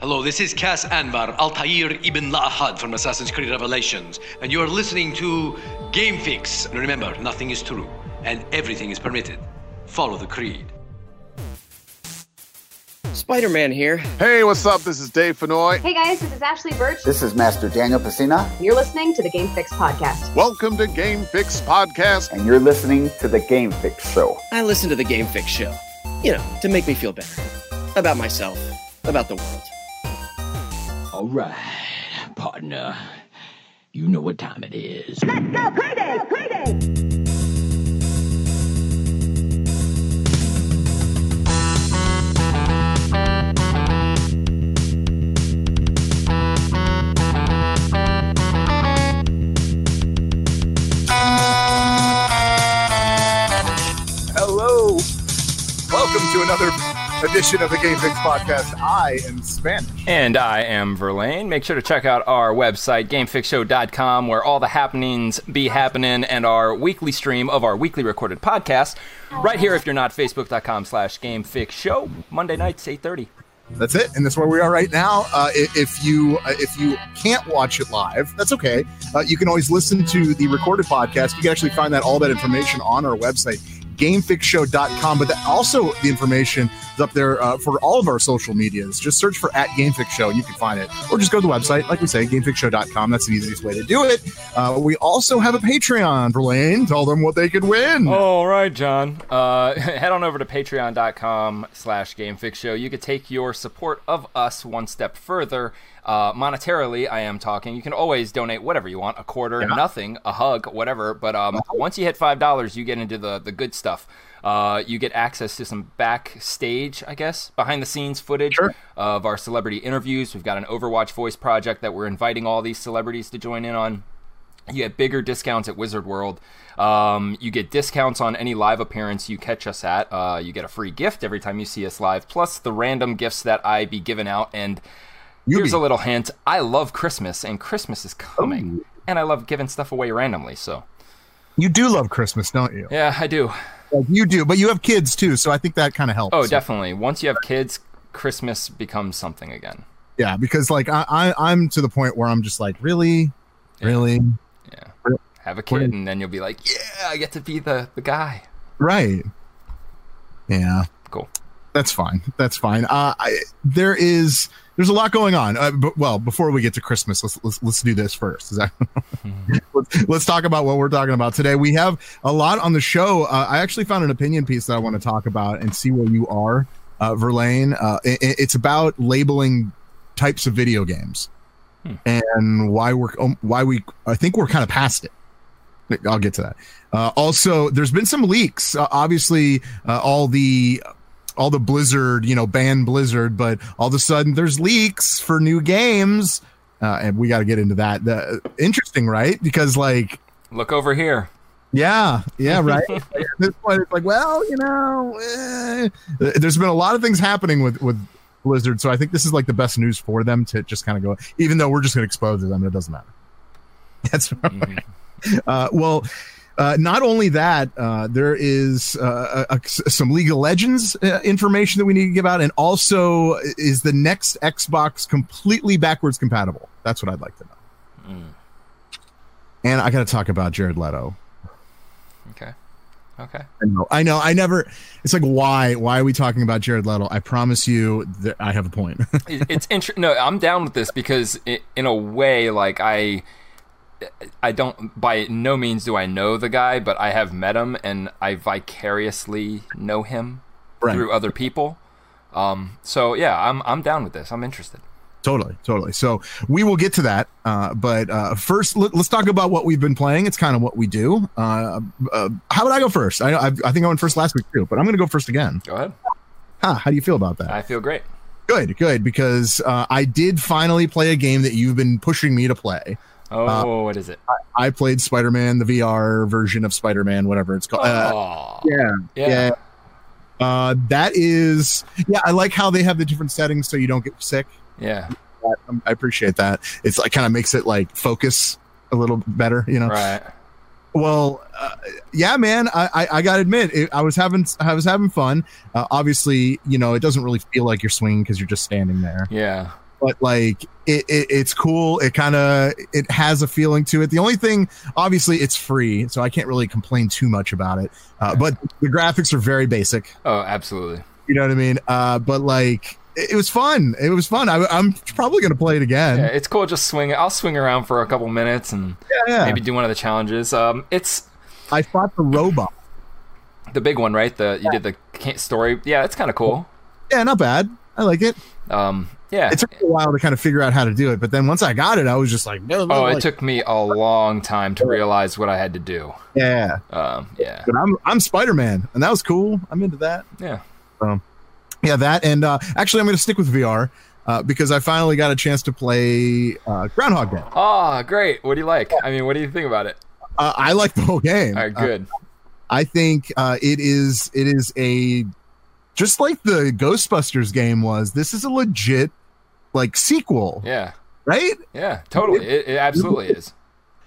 Hello, this is Cas Anvar, Altair ibn La'ahad from Assassin's Creed Revelations, and you're listening to Game Fix. Remember, nothing is true, and everything is permitted. Follow the creed. Spider Man here. Hey, what's up? This is Dave Fennoy. Hey guys, this is Ashley Burch. This is Master Daniel Pesina. You're listening to the Game Fix Podcast. Welcome to Game Fix Podcast. And you're listening to the Game Fix Show. I listen to the Game Fix Show, you know, to make me feel better about myself, about the world. All right, partner. You know what time it is. Let's go, Playday! Playday! Hello. Welcome to another edition of the Game Fix Podcast. I am Spanish. And I am Verlaine. Make sure to check out our website, gamefixshow.com, where all the happenings be happening and our weekly stream of our weekly recorded podcast. Right here, if you're not, facebook.com slash gamefixshow. Monday nights, 8.30. That's it, and that's where we are right now. Uh, if you uh, if you can't watch it live, that's okay. Uh, you can always listen to the recorded podcast. You can actually find that all that information on our website, gamefixshow.com. But that also the information is up there uh, for all of our social medias. Just search for at GameFix Show and you can find it, or just go to the website, like we say, gamefixshow.com. That's the easiest way to do it. Uh, we also have a Patreon. Verlaine, tell them what they could win. All right, John. Uh, head on over to patreon.com slash gamefixshow. You could take your support of us one step further. Uh, monetarily, I am talking. You can always donate whatever you want a quarter, nothing, a hug, whatever. But um, once you hit $5, you get into the, the good stuff. Uh, you get access to some backstage, I guess, behind the scenes footage Sure. of our celebrity interviews. We've got an Overwatch voice project that we're inviting all these celebrities to join in on. You get bigger discounts at Wizard World. Um, you get discounts on any live appearance you catch us at. Uh, you get a free gift every time you see us live, plus the random gifts that I be giving out. And You here's be- a little hint: I love Christmas, and Christmas is coming, and I love giving stuff away randomly. So You do love Christmas, don't you? yeah, I do. Like, you do, but you have kids too, so I think that kind of helps. Oh, definitely. Once you have kids, Christmas becomes something again. Yeah, because like I, I I'm to the point where I'm just like, really, really, Yeah. Have a kid, and then you'll be like, yeah, I get to be the the guy. right? Yeah, Cool. that's fine. That's fine. Uh, I, there is there's a lot going on. Uh, but, well, before we get to Christmas, let's let's, let's do this first. Is that let's, let's talk about what we're talking about today. We have a lot on the show. Uh, I actually found an opinion piece that I want to talk about and see where you are, uh, Verlaine. Uh, it, it's about labeling types of video games and why we're um, why we I think we're kind of past it. I'll get to that. Uh, also, there's been some leaks. Uh, obviously, uh, all the all the Blizzard, you know, ban Blizzard, but all of a sudden there's leaks for new games, uh, and we got to get into that. The, interesting, right? Because like, Look over here. yeah, yeah, right. At this point, it's like, well, you know, eh. there's been a lot of things happening with with Blizzard, so I think this is like the best news for them to just kind of go. Even though we're just going to expose them, and it doesn't matter. That's right. Uh, well, uh, not only that, uh, there is uh, a, a- some League of Legends uh, information that we need to give out, and also is the next Xbox completely backwards compatible? That's what I'd like to know. And I got to talk about Jared Leto. Okay. Okay. I know, I know, I never. It's like why? Why are we talking about Jared Leto? I promise you that I have a point. It's interesting. No, I'm down with this because i in a way, like I, I don't by no means do I know the guy, but I have met him and I vicariously know him Right. through other people. Um, so yeah, I'm I'm down with this. I'm interested. Totally, totally. So we will get to that. Uh, but uh, first, let, us talk about what we've been playing. It's kind of what we do. Uh, uh, how would I go first? I, I, I think I went first last week too, but I'm going to go first again. Go ahead. Huh, how do you feel about that? I feel great. good, good, because uh, I did finally play a game that you've been pushing me to play. Oh, what is it? I played Spider Man, the VR version of Spider Man, whatever it's called. Uh, yeah, yeah. yeah. Uh, that is, yeah. I like how they have the different settings so you don't get sick. yeah. Um, I appreciate that. It's like kind of makes it like focus a little better, you know. Right. Well, uh, yeah, man. I, I, I gotta admit, it, I was having I was having fun. Uh, obviously, you know, it doesn't really feel like you're swinging because you're just standing there. Yeah. But like it, it it's cool. It kind of it has a feeling to it. The only thing, obviously, it's free, so I can't really complain too much about it. Uh, but the graphics are very basic. Oh, absolutely. You know what I mean? Uh, but like it, it was fun. It was fun. I, I'm probably gonna play it again. Yeah, it's cool. Just swing. I'll swing around for a couple minutes and Yeah, yeah. maybe do one of the challenges. Um, it's I fought the robot. the big one, right? The you did the story. Yeah, it's kind of cool. Yeah, not bad. I like it. Um, yeah. It took a while to kind of figure out how to do it, but then once I got it, I was just like, no, no, Oh, like, it took me a long time to realize what I had to do. yeah. Um, yeah, But I'm I'm Spider Man, and that was cool. I'm into that. yeah. Yeah, that and uh, actually, I'm going to stick with VR uh, because I finally got a chance to play uh, Groundhog Day. Oh, great. What do you like? I mean, what do you think about it? Uh, I like the whole game. All right, Uh, good. I think uh, it is it is a just like the Ghostbusters game was. This is a legit like sequel, yeah, right? yeah, totally. It, it absolutely is.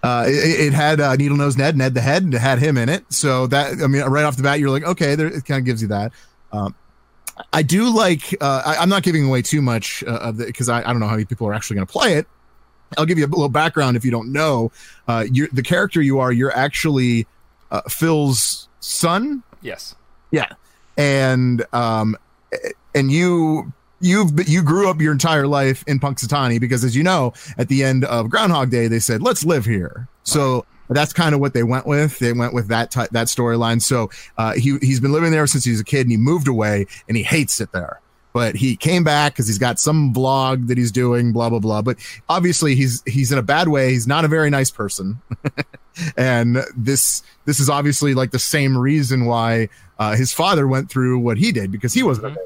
Uh, it, it had uh, Needle Nose Ned, Ned the Head, and it had him in it. So that I mean, right off the bat, you're like, okay, there, it kind of gives you that. Um, I do like. Uh, I, I'm not giving away too much uh, of the because I, I don't know how many people are actually going to play it. I'll give you a little background if you don't know. Uh, you're the character you are. You're actually uh, Phil's son. Yes. Yeah, and um, and you you've you grew up your entire life in Punxsutawney because, as you know, at the end of Groundhog Day, they said, "Let's live here." So that's kind of what they went with. They went with that ty- that storyline. So uh, he he's been living there since he was a kid, and he moved away, and he hates it there. But he came back because he's got some vlog that he's doing, blah blah blah. But obviously, he's he's in a bad way. He's not a very nice person, and this this is obviously like the same reason why uh, his father went through what he did because he wasn't a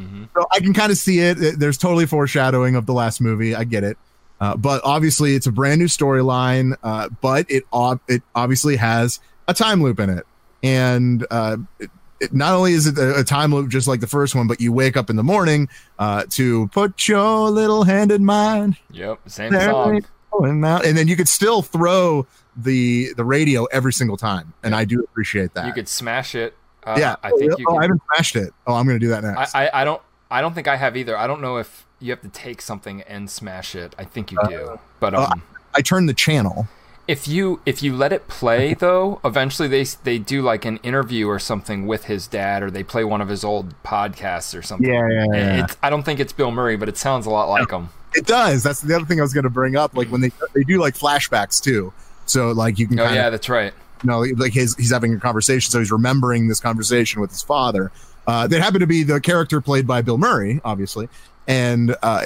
very nice person. hmm So I can kind of see it. There's totally foreshadowing of the last movie. I get it. Uh, but obviously, it's a brand new storyline. Uh, but it ob- it obviously has a time loop in it, and uh, it, it, not only is it a, a time loop just like the first one, but you wake up in the morning uh, to put your little hand in mine, Yep. Same There song. and then you could still throw the the radio every single time, and I do appreciate that. You could smash it. Uh, yeah, I think you oh, I haven't smashed it. Oh, I'm gonna do that next. I, I, I don't. I don't think I have either. I don't know if you have to take something and smash it. I think you do. But uh, um, I turned the channel. if you if you let it play though, eventually they they do like an interview or something with his dad, or they play one of his old podcasts or something. Yeah, yeah, yeah. It's, I don't think it's Bill Murray, but it sounds a lot like him. It does. That's the other thing I was going to bring up. Like when they they do like flashbacks too. So like you can Oh yeah, of that's right. You know like his, he's having a conversation, so he's remembering this conversation with his father. Uh, that happened to be the character played by Bill Murray, obviously, and uh,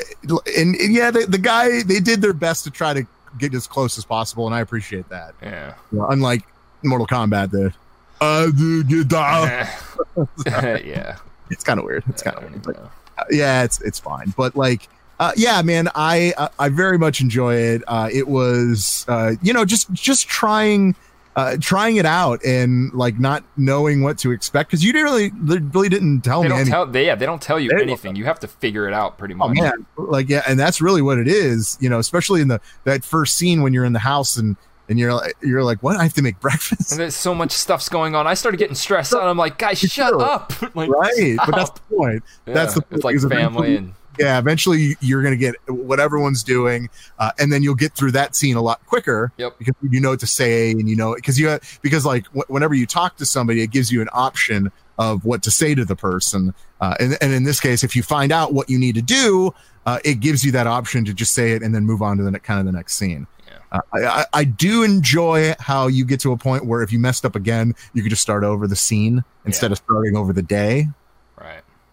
and, and yeah, the, the guy they did their best to try to get as close as possible, and I appreciate that. Yeah. You know, unlike Mortal Kombat, the did yeah. It's kind of weird. It's kind of weird, but uh, yeah, it's it's fine. But like, uh, yeah, man, I uh, I very much enjoy it. Uh, it was, uh, you know, just just trying. Uh, trying it out and like not knowing what to expect because you didn't really they really didn't tell They me anything. tell. They, yeah, they don't tell you They- anything. You have to figure it out pretty much. Oh much. man, like yeah, and that's really what it is. You know, especially in the that first scene when you're in the house and and you're like you're like, what? I have to make breakfast, And there's so much stuff's going on. I started getting stressed out. I'm like, guys, shut do. up. like, right? But that's the point. That's Yeah, the it's like family and yeah eventually you're going to get what everyone's doing uh, and then you'll get through that scene a lot quicker Yep. because you know what to say and you know because you because like wh- whenever you talk to somebody it gives you an option of what to say to the person uh, and, and in this case if you find out what you need to do uh, it gives you that option to just say it and then move on to the ne- kind of the next scene Yeah. uh, I, I- do enjoy how you get to a point where if you messed up again you could just start over the scene instead of starting over the day.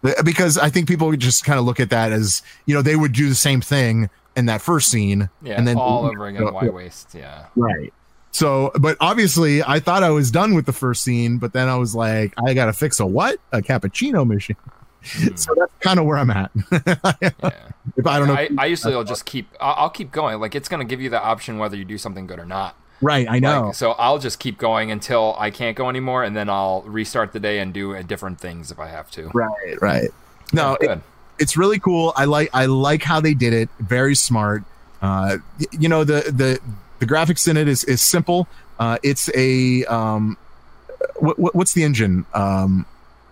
Uh, because I think people would just kind of look at that as you know they would do the same thing in that first scene, Yeah, and then all over again. Yeah. Why waste? Yeah. right. So, but obviously, I thought I was done with the first scene, but then I was like, I got to fix a what? A cappuccino machine. so hmm. that's kind of where I'm at. Yeah. if I don't know, I, I usually will just keep. I'll, I'll keep going. Like it's gonna give you the option whether you do something good or not. Right? I know. Like, so I'll just keep going until I can't go anymore, and then I'll restart the day and do uh, different things if I have to. right, right. No, it- it's really cool. I like I like how they did it. Very smart. Uh, you know the the the graphics in it is is simple. Uh, it's a um, what, what what's the engine? Um,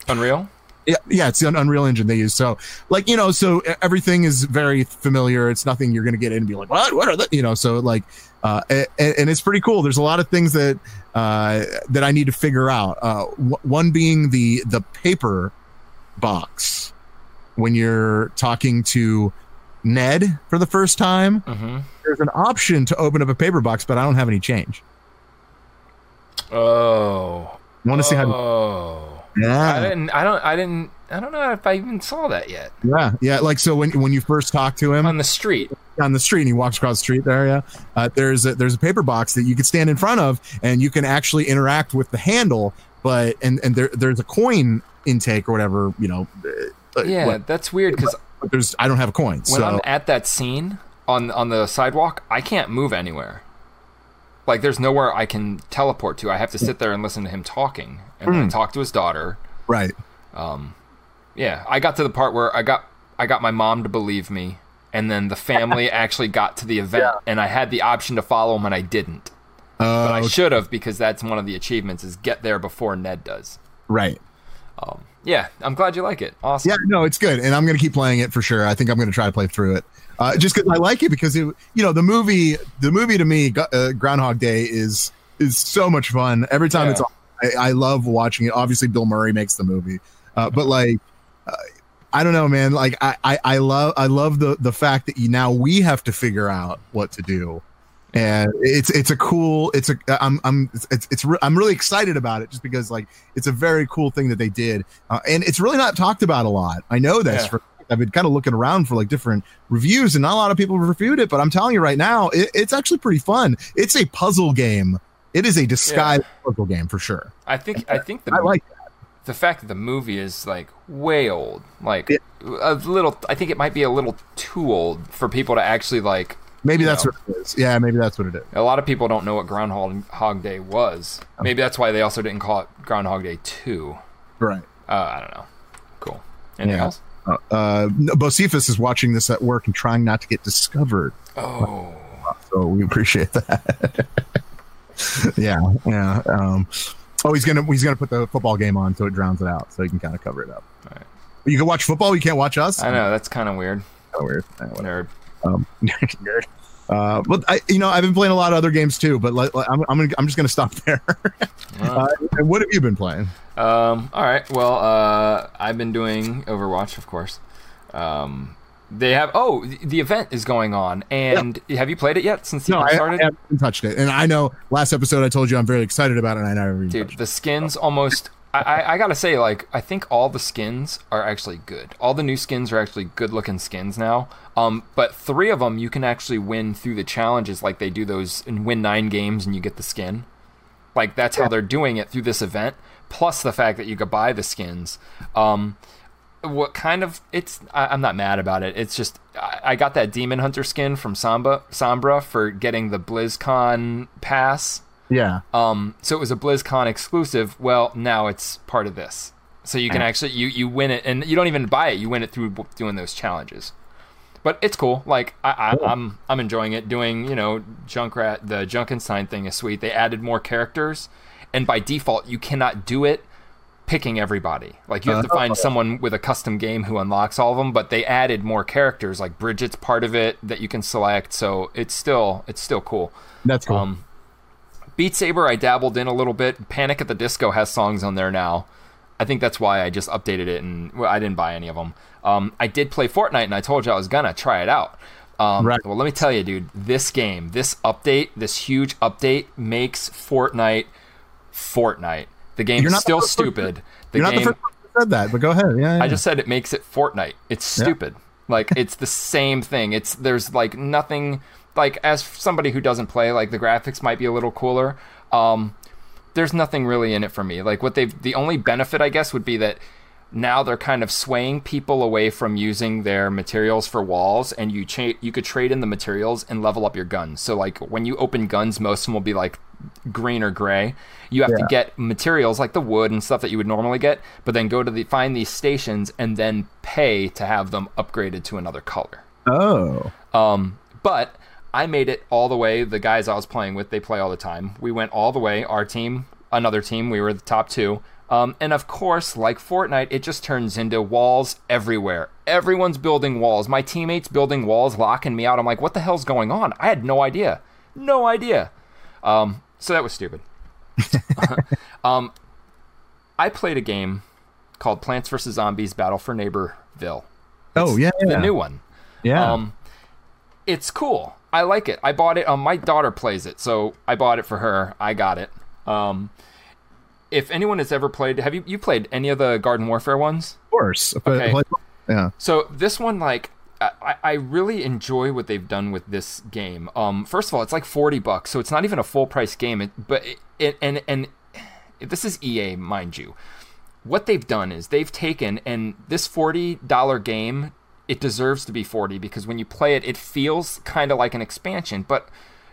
Unreal. Yeah, yeah, it's an Unreal Engine they use. So, like, you know, so everything is very familiar. It's nothing you're going to get in and be like, what? What are the, you know? So, like, uh, and, and it's pretty cool. There's a lot of things that uh, that I need to figure out. Uh, w- one being the the paper box when you're talking to Ned for the first time. Mm-hmm. There's an option to open up a paper box, but I don't have any change. Oh. Want to see how? Oh. I didn't. I don't. I didn't. I don't know if I even saw that yet yeah, yeah. Like so, when when you first talk to him, on the street. on the street and he walks across the street there yeah uh, there's a there's a paper box that you can stand in front of and you can actually interact with the handle but and and there there's a coin intake or whatever you know uh, Yeah, what- that's weird because there's i don't have a coin when so I'm at that scene on on the sidewalk, I can't move anywhere. Like there's nowhere I can teleport to. I have to sit there and listen to him talking and then talk to his daughter. right Um, Yeah, I got to the part where I got I got my mom to believe me, and then the family actually got to the event, and I had the option to follow them, and I didn't. But I uh, should have because that's one of the achievements is get there before Ned does. right Yeah, I'm glad you like it. Awesome. yeah no it's good and i'm gonna keep playing it for sure i think i'm gonna try to play through it uh, just because i like it because it you know the movie the movie to me uh, groundhog day is is so much fun every time Yeah. it's on I, I love watching it obviously bill murray makes the movie uh, but like uh, i don't know man like I, I i love i love the the fact that you now we have to figure out what to do and it's it's a cool it's a i'm i'm it's it's re- i'm really excited about it just because like it's a very cool thing that they did uh, and it's really not talked about a lot i know this Yeah. for i've been kind of looking around for like different reviews and not a lot of people have reviewed it but i'm telling you right now it, it's actually pretty fun it's a puzzle game it is a disguised puzzle game for sure I think I think the i like that the fact that the movie is like way old, like Yeah. a little. I think it might be a little too old for people to actually like. Maybe that's know. what it is yeah maybe that's what it is A lot of people don't know what Groundhog Day was. Maybe that's why they also didn't call it Groundhog Day Two. right Uh, I don't know. Cool. Anything Yeah. else? uh, uh Bocephus is watching this at work and trying not to get discovered Oh, so we appreciate that. yeah, yeah. Um, oh, he's gonna he's gonna put the football game on so it drowns it out, so he can kind of cover it up. Alright. You can watch football. You can't watch us. I know that's kind of weird. Oh, weird. Yeah. Nerd. Um, nerd. Uh, but I, you know, I've been playing a lot of other games too. But like, I'm, I'm, gonna, I'm just gonna stop there. uh, and what have you been playing? Um. All right. Well, uh, I've been doing Overwatch, of course. Um, they have. Oh, the- the event is going on, and have you played it yet since the No, event I, I started? haven't touched it, and I know last episode I told you I'm very excited about it, and I never Dude, the skins almost. I, I, gotta say, like, I think all the skins are actually good. All the new skins are actually good looking skins now. Um, but three of them you can actually win through the challenges, like they do those and win nine games and you get the skin. Like that's how they're doing it through this event. Plus the fact that you could buy the skins. Um, what kind of it's I, I'm not mad about it. It's just I, I got that Demon Hunter skin from Samba Sombra for getting the BlizzCon pass. Yeah, Um, so it was a BlizzCon exclusive. Well, now it's part of this. So you can actually you you win it, and you don't even buy it. You win it through doing those challenges. But it's cool. Like I, I, I'm I'm enjoying it. Doing you know Junkrat the Junkenstein thing is sweet. They added more characters, and by default you cannot do it picking everybody. Like you have to find someone with a custom game who unlocks all of them. But they added more characters. Like Brigitte's part of it that you can select. So it's still it's still cool. that's cool. Um, Beat Saber, I dabbled in a little bit. Panic at the Disco has songs on there now. I think that's why I just updated it, and well, I didn't buy any of them. Um, I did play Fortnite, and I told you I was gonna try it out. Um, Right. Well, let me tell you, dude, this game, this update, this huge update makes Fortnite Fortnite. The game You're is the still person- stupid. The You're not game, the first person said that, but go ahead. Yeah, yeah. I just said it makes it Fortnite. It's Yeah. stupid. Like it's the same thing. It's there's like nothing like as somebody who doesn't play, like the graphics might be a little cooler. Um there's nothing really in it for me. Like what they've the only benefit I guess would be that now they're kind of swaying people away from using their materials for walls and you cha- you could trade in the materials and level up your guns. So like when you open guns most of them will be like green or gray. You have to get materials like the wood and stuff that you would normally get, but then go to the find these stations and then pay to have them upgraded to another color. oh, Um, but I made it all the way. The guys I was playing with, they play all the time. We went all the way. Our team, another team, we were the top two. Um, and of course, like Fortnite, it just turns into walls everywhere. Everyone's building walls. My teammates building walls, locking me out. I'm like, what the hell's going on? I had no idea. No idea. Um, so that was stupid. um, I played a game called Plants vs. Zombies Battle for Neighborville. Oh yeah, The yeah. new one. yeah. Um, it's cool. I like it. I bought it. Um, my daughter plays it, so I bought it for her. I got it. Um, if anyone has ever played, have you you played any of the Garden Warfare ones? of course. Okay. like, yeah. So this one, like, I, I really enjoy what they've done with this game. Um, first of all, it's like forty bucks, so it's not even a full price game. It, but it, it, and and this is EA, mind you. What they've done is they've taken and this forty dollar game. It deserves to be forty because when you play it, it feels kind of like an expansion, but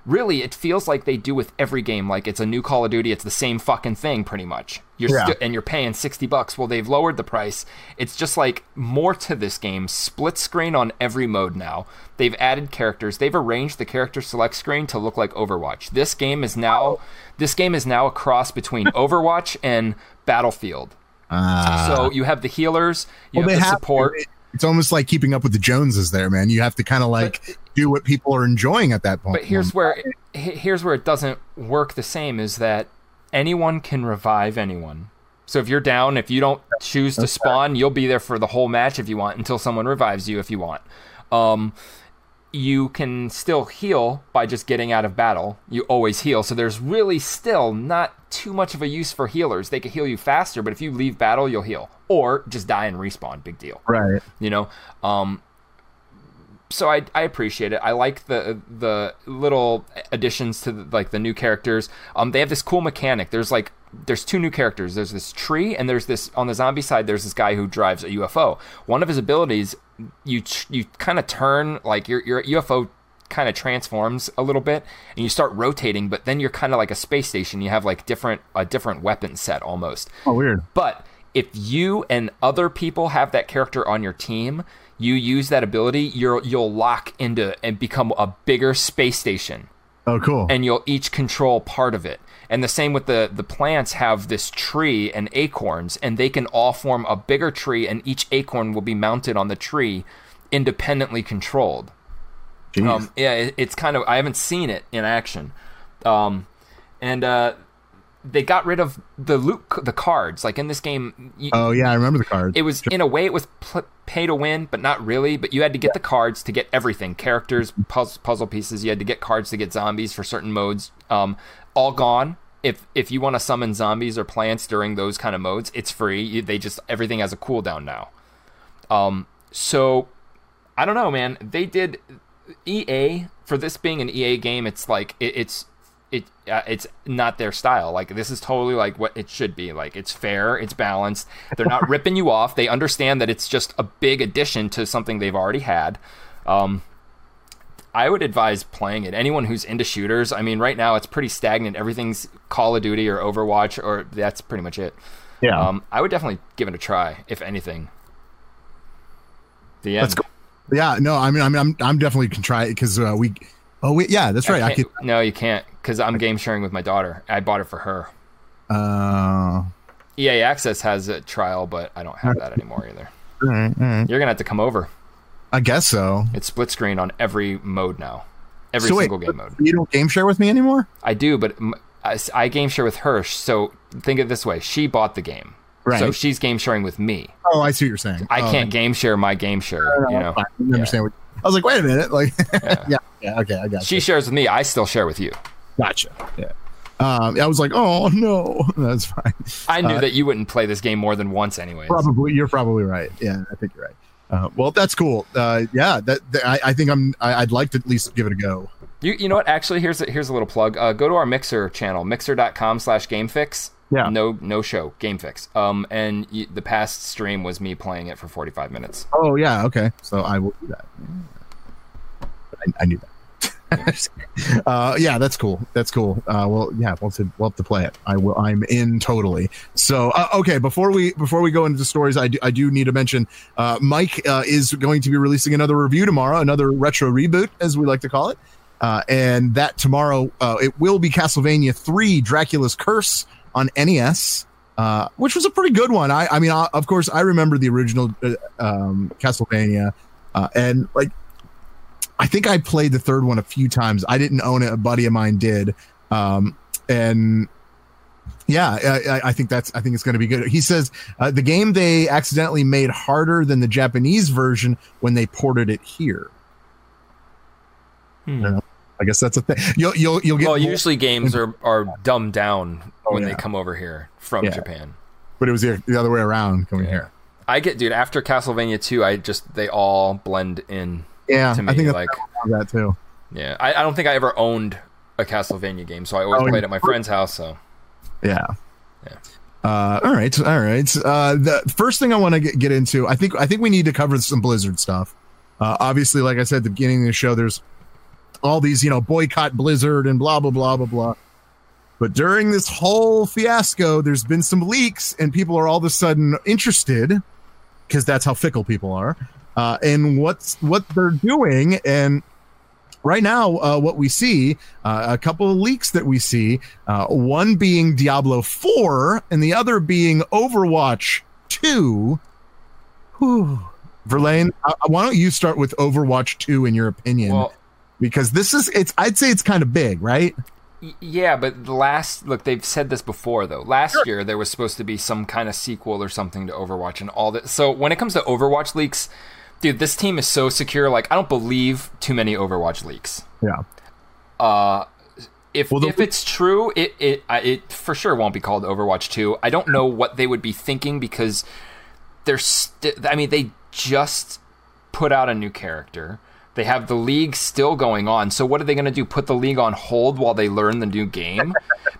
really it feels like they do with every game like it's a new call of duty it's the same fucking thing pretty much. You're Yeah. sti- and you're paying 60 bucks well they've lowered the price. It's just like more to this game split screen on every mode now. They've added characters they've arranged the character select screen to look like overwatch. This game is now this game is now a cross between overwatch and battlefield. So you have the healers you Well, have the have support. it- It's almost like keeping up with the Joneses there, man. You have to kind of like do what people are enjoying at that point. But here's where here's where it doesn't work the same is that anyone can revive anyone. So if you're down, if you don't choose to spawn, you'll be there for the whole match if you want until someone revives you if you want. Um, you can still heal by just getting out of battle. You always heal. So there's really still not too much of a use for healers. They can heal you faster, but if you leave battle, you'll heal or just die and respawn. Big deal right. you know um so I, I appreciate it. I like the the little additions to the, like the new characters. Um, they have this cool mechanic. There's like there's two new characters. There's this tree, and there's this on the zombie side. There's this guy who drives a UFO. One of his abilities, you you kind of turn like your your UFO kind of transforms a little bit, and you start rotating. But then you're kind of like a space station. You have like different a different weapon set almost. Oh, weird. But if you and other people have that character on your team, you use that ability, you're you'll lock into and become a bigger space station, Oh, cool. and you'll each control part of it. And the same with the the plants have this tree and acorns, and they can all form a bigger tree, and each acorn will be mounted on the tree, independently controlled. Um, yeah, it, it's kind of I haven't seen it in action, um, and uh, they got rid of the loot, the cards. Like in this game, you, oh, yeah, I remember the card. it was in a way it was pl- pay to win, but not really. But you had to get the cards to get everything: characters, puzzle, puzzle pieces. You had to get cards to get zombies for certain modes. Um, all gone. If if you want to summon zombies or plants during those kind of modes, it's free. You, they just everything has a cooldown now. Um, so I don't know, man. They did EA for this being an EA game. It's like it, it's it uh, it's not their style. Like this is totally like what it should be. Like it's fair, it's balanced. They're not ripping you off. They understand that it's just a big addition to something they've already had. Um, I would advise playing it. Anyone who's into shooters, I mean, right now it's pretty stagnant. Everything's Call of Duty or Overwatch, or that's pretty much it. yeah. Um, I would definitely give it a try, if anything. The end. Let's go. Yeah, no, I mean, I mean, I'm, I'm definitely can try it because uh, we. Oh, wait, yeah, that's right. I, could. no, you can't, because I'm game sharing with my daughter. I bought it for her. Uh, EA Access has a trial, but I don't have that anymore either. all right, all right. You're gonna have to come over. I guess so. It's split screen on every mode now, every so wait, single game mode. You don't game share with me anymore? I do, but I game share with her. So think of it this way: she bought the game, Right. so she's game sharing with me. Oh, I see what you're saying. I Oh, can't game share my game share. You know. I understand what. I was like, wait a minute, like, yeah, yeah, okay, I got it. she you. shares with me. I still share with you. Gotcha. Yeah. Um, I was like, oh no, that's fine. I knew Uh, that you wouldn't play this game more than once, anyways. Probably, you're probably right. Yeah, I think you're right. Uh, well, that's cool. Uh, yeah, that, that I, I think I'm. I, I'd like to at least give it a go. You, you know what? Actually, here's a, here's a little plug. Uh, go to our Mixer channel, mixer.com slash GameFix. Yeah. No no show, GameFix. Um, and y- the past stream was me playing it for 45 minutes. Oh yeah, okay. So I will do that. I, I knew that. uh, yeah, that's cool. That's cool. Uh, well, yeah, we'll have, to, we'll have to play it. I will. I'm in totally. So uh, okay, before we before we go into the stories, I do, I do need to mention uh, Mike uh, is going to be releasing another review tomorrow, another retro reboot, as we like to call it. Uh, and that tomorrow it will be Castlevania 3 Dracula's Curse on NES. which was a pretty good one. I, I mean, I, of course, I remember the original um, Castlevania, and like, I think I played the third one a few times. I didn't own it; a buddy of mine did, um, and yeah, I, I think that's. I think it's going to be good. He says uh, the game they accidentally made harder than the Japanese version when they ported it here. Hmm. I, know. I guess that's a thing. You'll you'll you'll get. Well, more- usually games are, are dumbed down Oh, when yeah. they come over here from Yeah. Japan. but it was the, the other way around coming here. I get, dude. After Castlevania 2, I just they all blend in Yeah, to me. I think like, that too. yeah, I, I don't think I ever owned a Castlevania game, so I always Oh, played at my friend's house. So Yeah. Yeah. Uh, all right, all right. Uh, the first thing I want to get, get into, I think, I think we need to cover some Blizzard stuff. Uh, obviously, like I said at the beginning of the show, there's all these, you know, boycott Blizzard and blah blah blah blah blah. But during this whole fiasco, there's been some leaks, and people are all of a sudden interested because that's how fickle people are, uh, in what's what they're doing. And right now, uh, what we see, uh, a couple of leaks that we see, uh, one being Diablo 4 and the other being Overwatch 2. Whew. Verlaine, uh, why don't you start with Overwatch 2 in your opinion? well, because this is, it's, I'd say it's kind of big, right? yeah, but the last look, they've said this before though. Last year there was supposed to be some kind of sequel or something to Overwatch and all that. So when it comes to Overwatch leaks, dude, this team is so secure. Like I don't believe too many Overwatch leaks. Yeah. Uh, if Well, the- if it's true, it it it for sure won't be called Overwatch Two. I don't know what they would be thinking because they're. St- I mean, they just put out a new character. They have the league still going on. So what are they going to do? Put the league on hold while they learn the new game?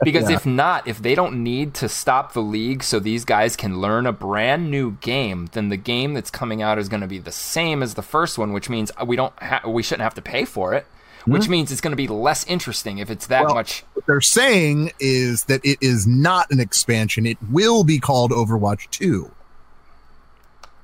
Because if not, if they don't need to stop the league so these guys can learn a brand new game, then the game that's coming out is going to be the same as the first one, which means we don't ha- we shouldn't have to pay for it. Which mm-hmm. means it's going to be less interesting if it's that Well, much. What they're saying is that it is not an expansion. It will be called Overwatch 2.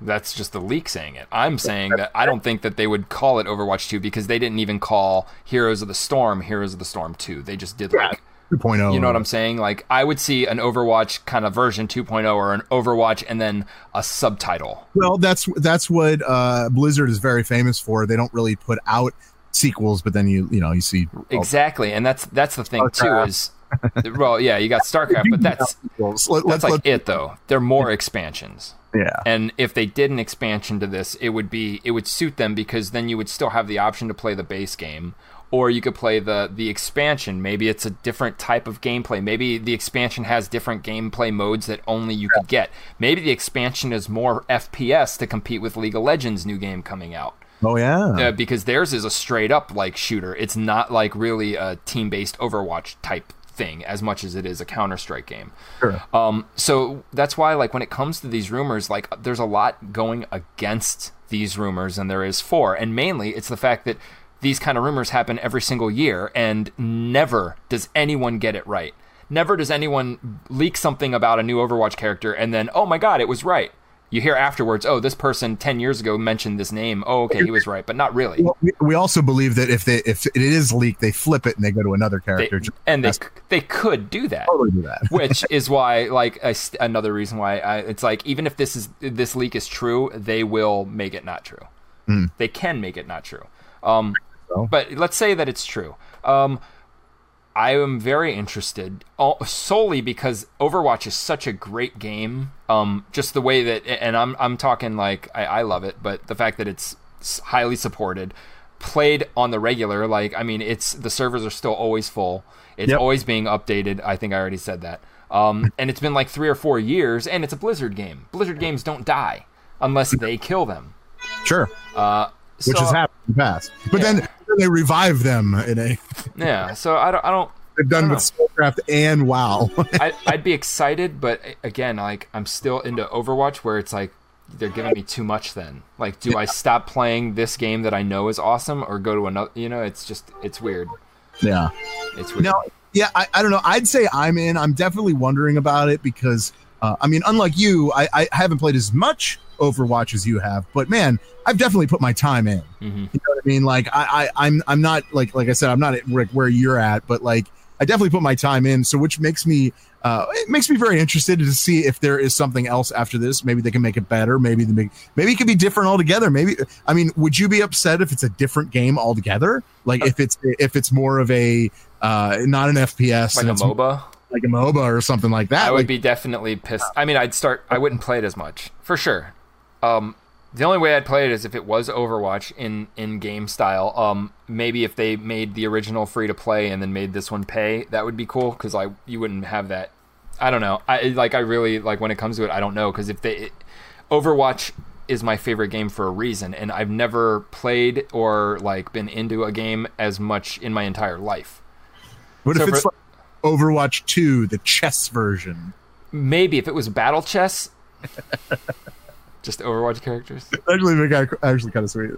That's just the leak saying it. I'm saying that I don't think that they would call it Overwatch 2 because they didn't even call Heroes of the Storm Heroes of the Storm 2. They just did like 2.0. You know what I'm saying? Like I would see an Overwatch kind of version 2.0 or an Overwatch and then a subtitle. Well, that's that's what uh, Blizzard is very famous for. They don't really put out sequels, but then you you know you see Exactly, and that's that's the thing too is well, yeah, you got StarCraft, but that's sequels. Let, that's let's like it though. They're more expansions. Yeah. And if they did an expansion to this, it would be it would suit them because then you would still have the option to play the base game or you could play the the expansion. Maybe it's a different type of gameplay. Maybe the expansion has different gameplay modes that only you could get. Maybe the expansion is more FPS to compete with League of Legends new game coming out. Oh yeah. Uh, because theirs is a straight up like shooter. It's not like really a team based Overwatch type thing as much as it is a Counter Strike game. Sure. Um, so that's why, like, when it comes to these rumors, like, there's a lot going against these rumors than there is for, and mainly it's the fact that these kind of rumors happen every single year, and never does anyone get it right. Never does anyone leak something about a new Overwatch character and then, oh my god, it was right. You hear afterwards, oh, this person 10 years ago mentioned this name. Oh, okay, he was right, but not really. Well, we, also believe that if they if it is leaked, they flip it and they go to another character. Just and they, they could do that. totally do that. which is why like I another reason why I, it's like even if this is this leak is true they will make it not true they can make it not true um So? but let's say that it's true um I am very interested all, solely because Overwatch is such a great game. Um, just the way that, and I'm I'm talking like I, I love it, but the fact that it's highly supported, played on the regular, like I mean, it's the servers are still always full. It's Yep. always being updated. I think I already said that. Um, and it's been like three or four years, and it's a Blizzard game. Blizzard games don't die unless they kill them. Sure. Uh, Which so- has happened in the past. But Yeah. then, they revive them in a Yeah, so I don't, I don't, they've done with Starcraft and WoW. I, I'd be excited, but again, like I'm still into Overwatch, where it's like they're giving me too much. Then, like, do I stop playing this game that I know is awesome, or go to another? You know, it's just it's weird. yeah. It's weird. No, yeah, I, I don't know. I'd say I'm in. I'm definitely wondering about it because, uh, I mean, unlike you, I, I haven't played as much Overwatch as you have, but man, I've definitely put my time in. Mhm. You know what I mean? Like, I, I I'm I'm not like like I said, I'm not at like where you're at, but like I definitely put my time in. So which makes me uh, it makes me very interested to see if there is something else after this. Maybe they can make it better. Maybe they make, maybe it could be different altogether. Maybe I mean, would you be upset if it's a different game altogether? Like if it's if it's more of a uh, not an FPS, Like a MOBA. Like a MOBA or something like that. I would like, be definitely pissed. I mean, I'd start. I wouldn't play it as much for sure. Um, the only way I'd play it is if it was Overwatch in in game style. Um, maybe if they made the original free to play and then made this one pay, that would be cool because I you wouldn't have that. I don't know. I like. I really like when it comes to it. I don't know because if they it, Overwatch is my favorite game for a reason, and I've never played or like been into a game as much in my entire life. what if it's for- like Overwatch Two, the chess version? Maybe if it was battle chess, just Overwatch characters. actually it actually kind of sweet.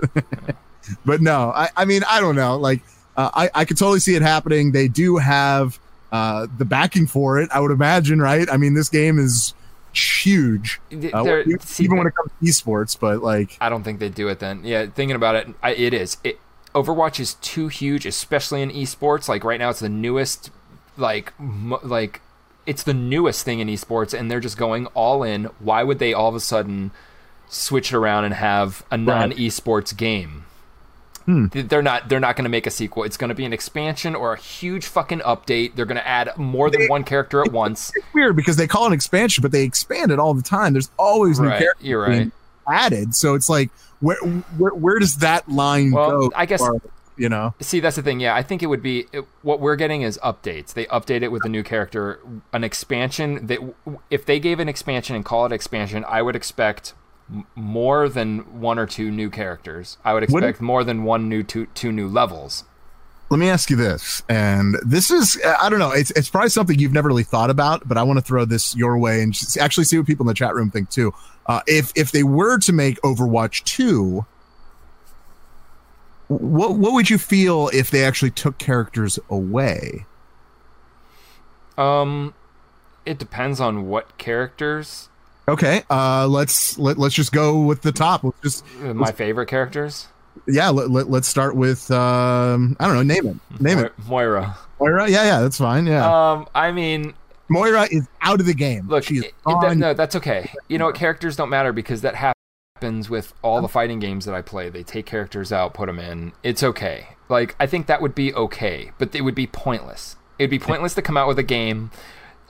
but no, I, I mean, I don't know. Like, uh, I, I could totally see it happening. They do have uh, the backing for it, I would imagine, right? I mean, this game is huge, uh, even see, even when it comes to esports. But like, I don't think they do it then. Yeah, thinking about it, I, it is. It, Overwatch is too huge, especially in esports. Like right now, it's the newest, like, m- like, it's the newest thing in esports, and they're just going all in. Why would they all of a sudden switch it around and have a non-esports game? Hmm. They're not. They're not going to make a sequel. It's going to be an expansion or a huge fucking update. They're going to add more than one character at once. it's weird because they call it an expansion, but they expand it all the time. There's always new Right, characters you're being right. added. So it's like, where where, where does that line Well, go? I guess- you know. See, that's the thing. Yeah, I think it would be it, what we're getting is updates. They update it with a new character, an expansion. That if they gave an expansion and call it expansion, I would expect more than one or two new characters. I would expect more than one new two two new levels. let me ask you this and this is i don't know it's, it's probably something you've never really thought about but i want to throw this your way and just actually see what people in the chat room think too uh, if if they were to make overwatch 2 what what would you feel if they actually took characters away Um, it depends on what characters. okay uh let's let, let's just go with the top let's just uh, My favorite characters. yeah let, let, let's start with um i don't know name it name it Moira. moira yeah yeah that's fine yeah Um, I mean, moira is out of the game Look, she's it- it- that- no, that's okay. You know what? Characters don't matter because that happens with all the fighting games that I play. They take characters out, put them in. It's okay. Like I think that would be okay, but it would be pointless. It'd be pointless to come out with a game.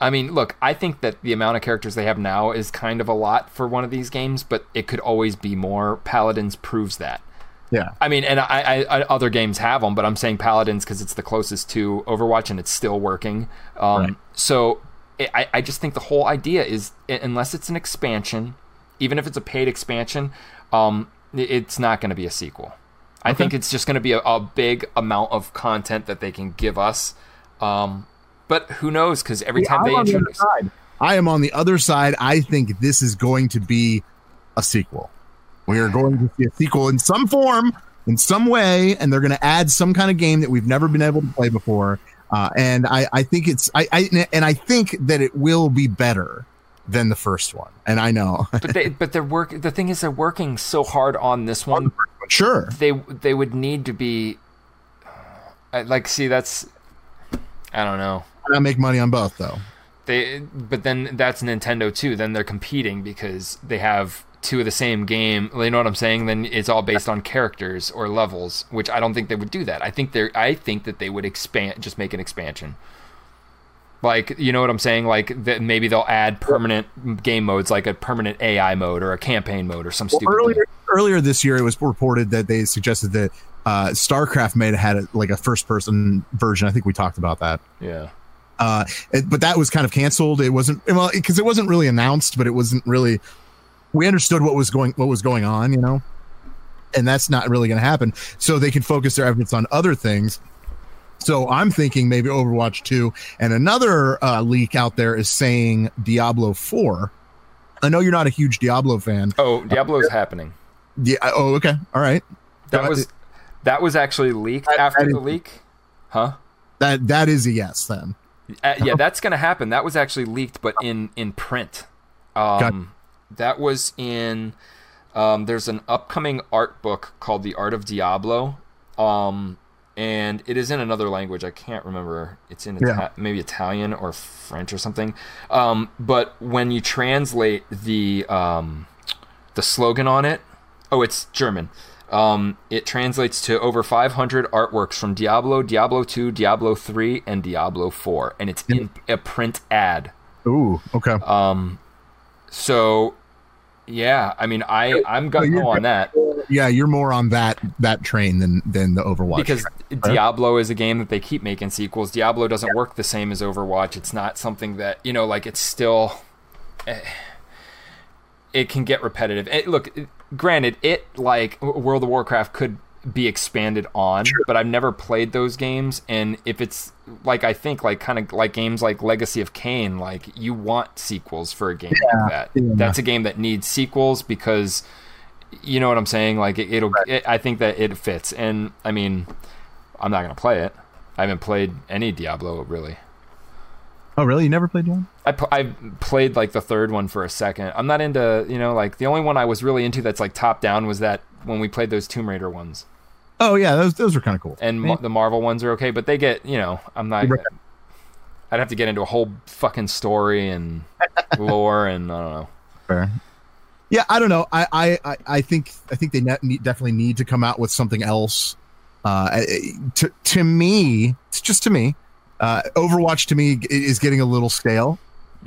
I mean, look, I think that the amount of characters they have now is kind of a lot for one of these games, but it could always be more. Paladins proves that. yeah I mean, and I, I, I other games have them, but I'm saying Paladins because it's the closest to Overwatch and it's still working. Um, Right. So it, I, I just think the whole idea is, unless it's an expansion, even if it's a paid expansion, um, it's not going to be a sequel. I think it's just going to be a, a big amount of content that they can give us. Um, but who knows? Because every Yeah, time I'm they on the introduce. I am on the other side. I think this is going to be a sequel. We are going to see a sequel in some form, in some way, and they're going to add some kind of game that we've never been able to play before. Uh, and I, I think it's, I, I, and I think that it will be better than the first one. And I know, but they, but they're work. The thing is, they're working so hard on this one. sure, they they would need to be I- like see that's I don't know. I make money on both though. They but then that's Nintendo too. Then they're competing because they have two of the same game. You know what I'm saying? Then it's all based on characters or levels, which I don't think they would do that. I think they're I think that they would expand just make an expansion. Like you know what I'm saying? Like that maybe they'll add permanent game modes, like a permanent AI mode or a campaign mode or some Well, stupid. earlier, earlier this year, it was reported that they suggested that uh, StarCraft may have had a, like a first person version. I think we talked about that. Yeah. uh it, but that was kind of canceled it wasn't well because it wasn't really announced but it wasn't really we understood what was going what was going on you know and that's not really going to happen so they can focus their efforts on other things so i'm thinking maybe overwatch 2 and another uh, leak out there is saying diablo 4 i know you're not a huge diablo fan Oh, Diablo's happening. yeah oh okay all right That Uh, was that was actually leaked after that the is- leak, huh? that that is a yes then Uh, yeah, that's gonna happen. That was actually leaked, but in in print. Um, that was in. Um, there's an upcoming art book called The Art of Diablo. Um, and it is in another language. I can't remember. It's in Yeah. Ita- maybe Italian or French or something. Um, but when you translate the um, the slogan on it, oh, it's German. Um, it translates to over 500 artworks from Diablo, Diablo 2, Diablo 3, and Diablo 4, and it's in a print ad. Ooh, okay. Um, so yeah, I mean, I I'm gung ho on that. yeah, you're more on that that train than than the Overwatch. because train. Diablo is a game that they keep making sequels. Diablo doesn't work the same as Overwatch. It's not something that you know, like it's still. eh, It can get repetitive. It, look, granted, it like World of Warcraft could be expanded on, but I've never played those games. And if it's like I think like kind of like games like Legacy of Kain, like you want sequels for a game like that. yeah. That's a game that needs sequels because you know what I'm saying. Like it, it'll. It, I think that it fits, and I mean, I'm not gonna play it. I haven't played any Diablo really. oh, really? You never played one? I, pl- I played like the third one for a second. I'm not into you know like the only one I was really into that's like top down was that when we played those Tomb Raider ones, Oh, yeah, those those are kind of cool. and ma- the Marvel ones are okay, but they get you know I'm not. Right. I'd have to get into a whole fucking story and lore and I don't know. Fair. Yeah, I don't know. I I I- I think I think they ne- definitely need to come out with something else. Uh, to to me, it's just to me, uh, Overwatch to me is getting a little stale.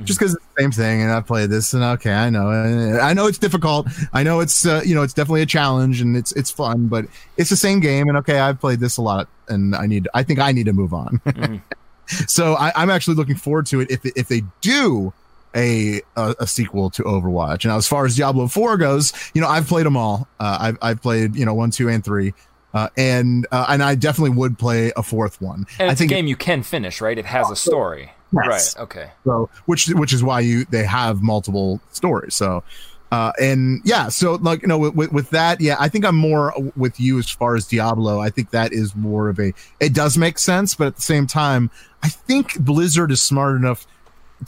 Just because it's the same thing, and I played this, and okay, I know, I know it's difficult. I know it's, uh, you know, it's definitely a challenge, and it's it's fun, but it's the same game, and okay, I've played this a lot, and I need, I think I need to move on. so I, I'm actually looking forward to it if if they do a, a a sequel to Overwatch. Now, as far as Diablo Four goes, you know, I've played them all. Uh, I've I've played you know one, two, and three, uh, and uh, and I definitely would play a fourth one. And I it's think a game you can finish, right? It has a story, Yes. right? Okay. so which which is why you they have multiple stories. So. Uh, and yeah, so like you know, with, with that, yeah, I think I'm more with you as far as Diablo. I think that is more of a. It does make sense, but at the same time, I think Blizzard is smart enough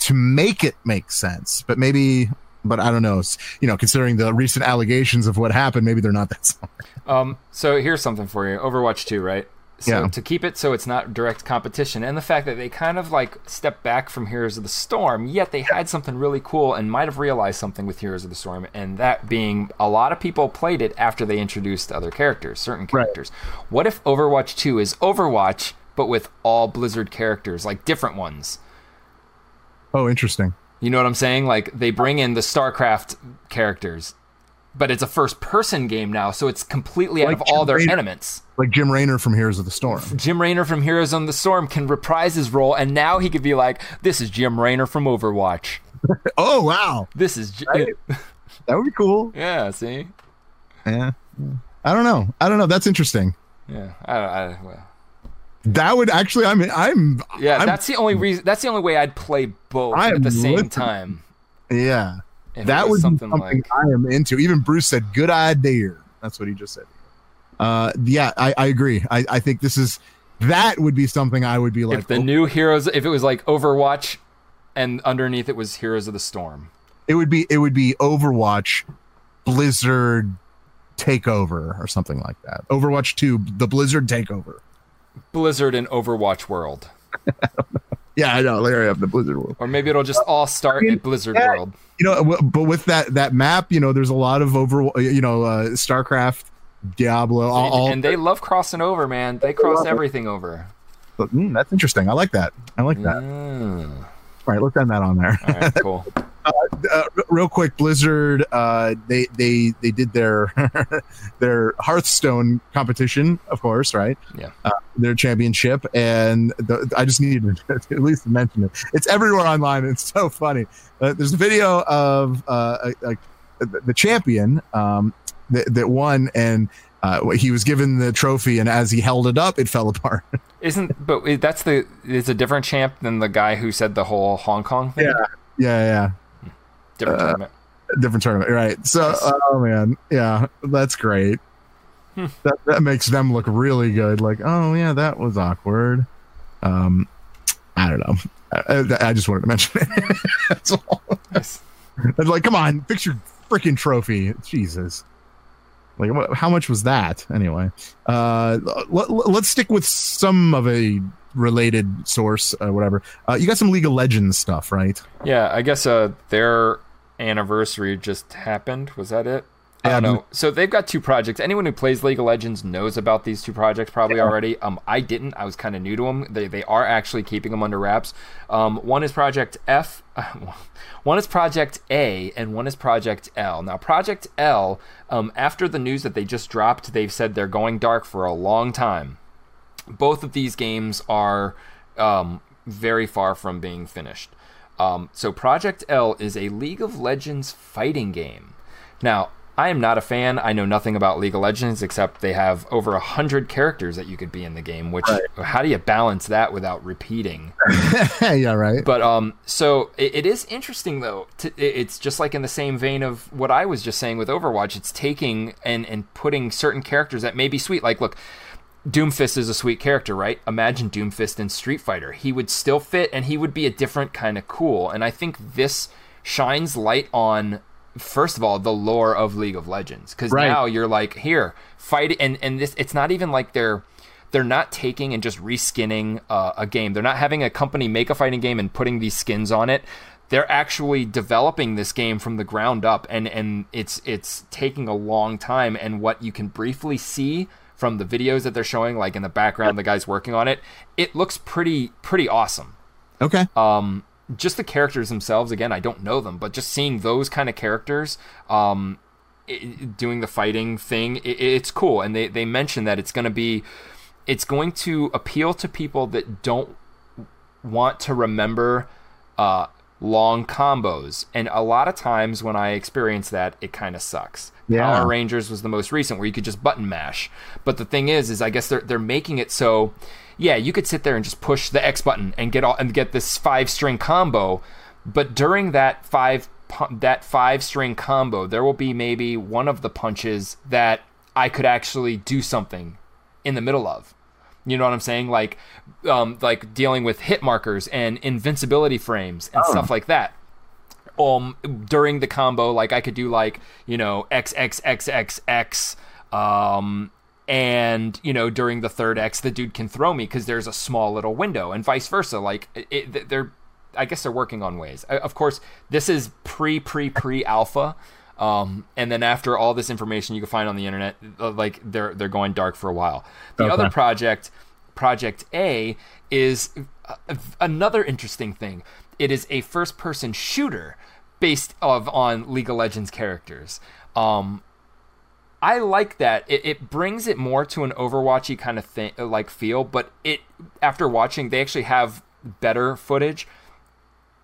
to make it make sense. But maybe, but I don't know. You know, considering the recent allegations of what happened, maybe they're not that smart. Um, so here's something for you. Overwatch 2, right? So Yeah. to keep it so it's not direct competition, and the fact that they kind of like stepped back from Heroes of the Storm, yet they had something really cool and might have realized something with Heroes of the Storm, and that being a lot of people played it after they introduced other characters, certain Right. characters. What if Overwatch 2 is Overwatch, but with all Blizzard characters, like different ones? Oh, interesting. You know what I'm saying? Like they bring in the StarCraft characters, but it's a first person game now, so it's completely out Like of all their elements. Like Jim Raynor from Heroes of the Storm. Jim Raynor from Heroes on the Storm can reprise his role, and now he could be like, "This is Jim Raynor from Overwatch. Oh wow, This is J- Right. that would be cool. yeah." See, Yeah. I don't know. I don't know. That's interesting. yeah, I, I, well, That would actually. I mean, I'm. yeah. I'm, that's the only reason. That's the only way I'd play both at the same listening. time. Yeah. If that was would be something like I am into. Even Bruce said, "Good idea." That's what he just said. Uh, yeah, I, I agree. I, I think this is that would be something I would be like. if the oh, new Heroes, if it was like Overwatch, and underneath it was Heroes of the Storm. it would be it would be Overwatch, Blizzard takeover or something like that. Overwatch Two, the Blizzard takeover. Blizzard and Overwatch World. Yeah, I know. Larry of the Blizzard world. Or maybe it'll just all start at Blizzard yeah. World. You know, but with that that map, you know, there's a lot of over. You know, uh, StarCraft, Diablo, all. all and they love crossing over, man. They cross everything over. but, mm, that's interesting. I like that. I like that. Mm. All right, let's end that on there. All right, cool. uh, r- real quick, Blizzard, uh, they they they did their their Hearthstone competition, of course, right? Yeah. Uh, their championship, and the, I just needed to at least mention it. It's everywhere online. It's so funny. Uh, there's a video of uh, a, a, the champion um, that, that won, and uh, he was given the trophy, and as he held it up, it fell apart. Isn't but that's the it's a different champ than the guy who said the whole Hong Kong thing. Yeah. yeah, yeah. Different Uh, tournament. different tournament, right? So, oh man, yeah, that's great. Hmm. That that makes them look really good. Like, oh yeah, that was awkward. Um, I don't know. I, I just wanted to mention it. that's all. Nice. It's like, come on, fix your freaking trophy, Jesus. Like, what, how much was that anyway? Uh, let, let's stick with some of a related source, uh, whatever. Uh, you got some League of Legends stuff, right? Yeah, I guess uh, their anniversary just happened. Was that it? I don't know. So they've got two projects. Anyone who plays League of Legends knows about these two projects probably already. Um, I didn't. I was kind of new to them. They they are actually keeping them under wraps. Um, one is Project F. One is Project A and one is Project L. Now, Project L, um, after the news that they just dropped, they've said they're going dark for a long time both of these games are um, very far from being finished. Um, so Project L is a League of Legends fighting game. Now, I am not a fan. I know nothing about League of Legends except they have over a hundred characters that you could be in the game. Which, how do you balance that without repeating? yeah, right. But um, so it, it is interesting though. To, it- it's just like in the same vein of what I was just saying with Overwatch. It's taking and and putting certain characters that may be sweet. Like, look, Doomfist is a sweet character, right? Imagine Doomfist in Street Fighter. He would still fit, and he would be a different kind of cool. And I think this shines light on. First of all, the lore of League of Legends, because Right. now you're like here fight, and and this it's not even like they're they're not taking and just reskinning uh, a game. They're not having a company make a fighting game and putting these skins on it. They're actually developing this game from the ground up, and and it's it's taking a long time. And what you can briefly see from the videos that they're showing, like in the background, the guys working on it, it looks pretty pretty awesome Okay. um, just the characters themselves again i don't know them but just seeing those kind of characters um, i doing the fighting thing i it's cool and they, they mention that it's going to be it's going to appeal to people that don't want to remember uh, long combos. And a lot of times when i experience that it kind of sucks. Yeah. power rangers was the most recent where you could just button mash. But the thing is is i guess they're, they're making it so yeah you could sit there and just push the x button and get all and get this five string combo. But during that five that five string combo there will be maybe one of the punches that i could actually do something in the middle of you know what I'm saying? Like, um, like dealing with hit markers and invincibility frames and stuff like that. Um, during the combo, like I could do like you know X X X X X, um, and you know during the third X, the dude can throw me because there's a small little window, and vice versa. Like it, it, they're, I guess they're working on ways. Of course, this is pre pre pre alpha. Um, and then after all this information you can find on the internet, uh, like they're they're going dark for a while. The Okay. other project, Project A, is uh, another interesting thing. It is a first-person shooter based of on League of Legends characters. Um, I like that. It, it brings it more to an Overwatchy kind of thing, like feel. But it after watching, they actually have better footage.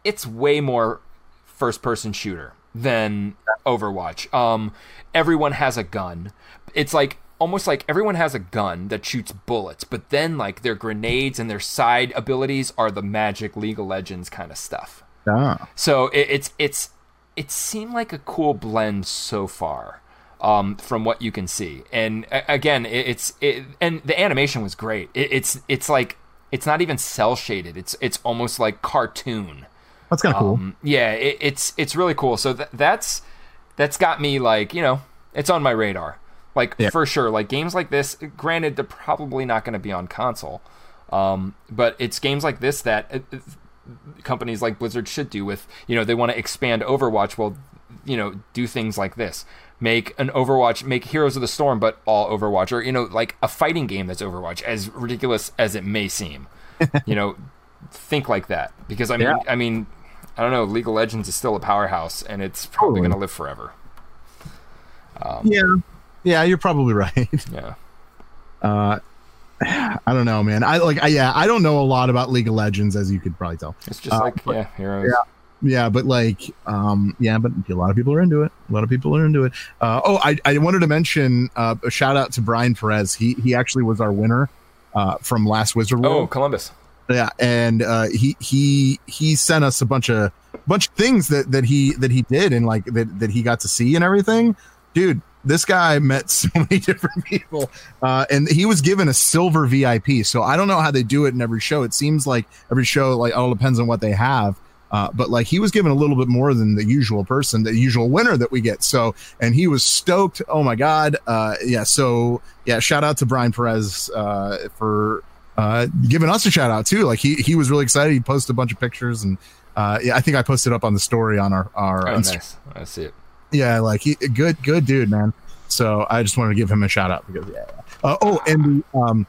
It's way more first-person shooter than Overwatch. Um, everyone has a gun. It's like almost like everyone has a gun that shoots bullets, but then like their grenades and their side abilities are the magic League of Legends kind of stuff. Ah. So it, it's it's it seemed like a cool blend so far um, from what you can see. And a- again, it, it's it, and the animation was great. It, it's it's like it's not even cell shaded. It's it's almost like cartoon. That's kind of cool. Um, yeah, it, it's it's really cool. So th- that's that's got me like you know it's on my radar, like Yeah. for sure. Like games like this, granted they're probably not going to be on console, um, but it's games like this that uh, uh, companies like Blizzard should do with you know they want to expand Overwatch. Well, you know do things like this. Make an Overwatch, make Heroes of the Storm, but all Overwatch, or you know, like a fighting game that's Overwatch, as ridiculous as it may seem. you know, think like that because I mean, Yeah. I mean, I don't know. League of Legends is still a powerhouse, and it's probably Totally. going to live forever. yeah. Yeah, you're probably right. Yeah. Uh, I don't know, man. I like, I, yeah, I don't know a lot about League of Legends, as you could probably tell. It's just Uh, like but- yeah, Heroes. Yeah, Yeah, but like, um, yeah, but a lot of people are into it. A lot of people are into it. Uh, oh, I, I wanted to mention uh, a shout out to Brian Perez. He he actually was our winner uh, from last Wizard World. Oh, Columbus. Yeah, and uh, he he he sent us a bunch of bunch of things that that he that he did and like that that he got to see and everything. Dude, this guy met so many different people, uh, and he was given a silver VIP. So I don't know how they do it in every show. It seems like every show like all depends on what they have. Uh, but like he was given a little bit more than the usual person, the usual winner that we get. So, and he was stoked. Oh my God. Uh, yeah. So yeah, shout out to Brian Perez, uh, for, uh, giving us a shout out too. Like he, he was really excited. He posted a bunch of pictures and, uh, yeah, I think I posted up on the story on our, our, Oh, nice. I see it. yeah, like he, good, good dude, man. So I just wanted to give him a shout out because yeah. Uh, oh, and the um,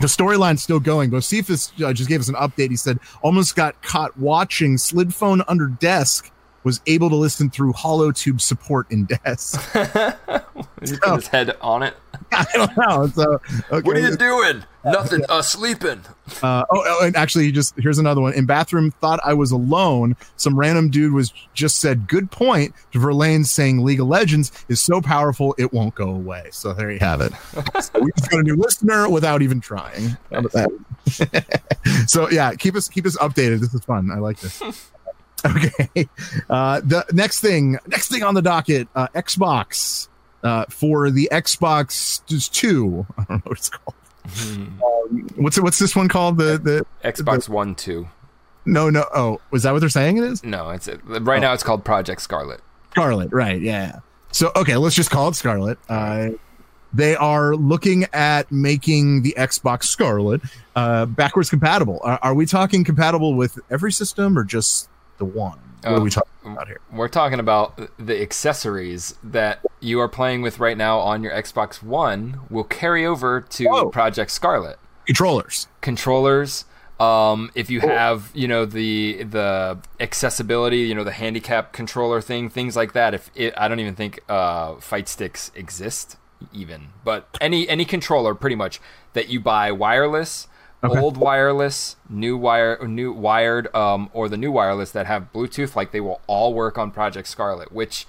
the storyline's still going. Bocephus uh, just gave us an update. He said almost got caught watching slid phone under desk. Was able to listen through HoloTube support in desk. He put his head on it. I don't know. So okay. What are you doing? Nothing. Uh, sleeping. Uh, oh, oh, and actually, he just here's another one. In bathroom, thought I was alone. Some random dude was just said, "Good point." To Verlaine saying, "League of Legends is so powerful it won't go away." So there you have it. so we just got a new listener without even trying. How about that? so yeah, keep us keep us updated. This is fun. I like this. Okay. Uh, the next thing, next thing on the docket, uh, Xbox uh, for the Xbox Two. I don't know what it's called. Um, what's it, what's this one called? The the Xbox One, two. no no oh was that what they're saying it is No, it's right now. It's called Project Scarlet. Scarlet right yeah. So okay, let's just call it Scarlet. Uh, they are looking at making the Xbox Scarlet uh, backwards compatible. Are, are we talking compatible with every system or just the one? What are we talking about here? We're talking about the accessories that you are playing with right now on your Xbox One will carry over to Oh. Project Scarlet. Controllers. Controllers. Um, if you have, you know, the the accessibility, you know, the handicap controller thing, things like that. If it, I don't even think uh, fight sticks exist, even, but any any controller, pretty much that you buy wireless, old wireless, new wire, new wired, um, or the new wireless that have Bluetooth, like they will all work on Project Scarlet, which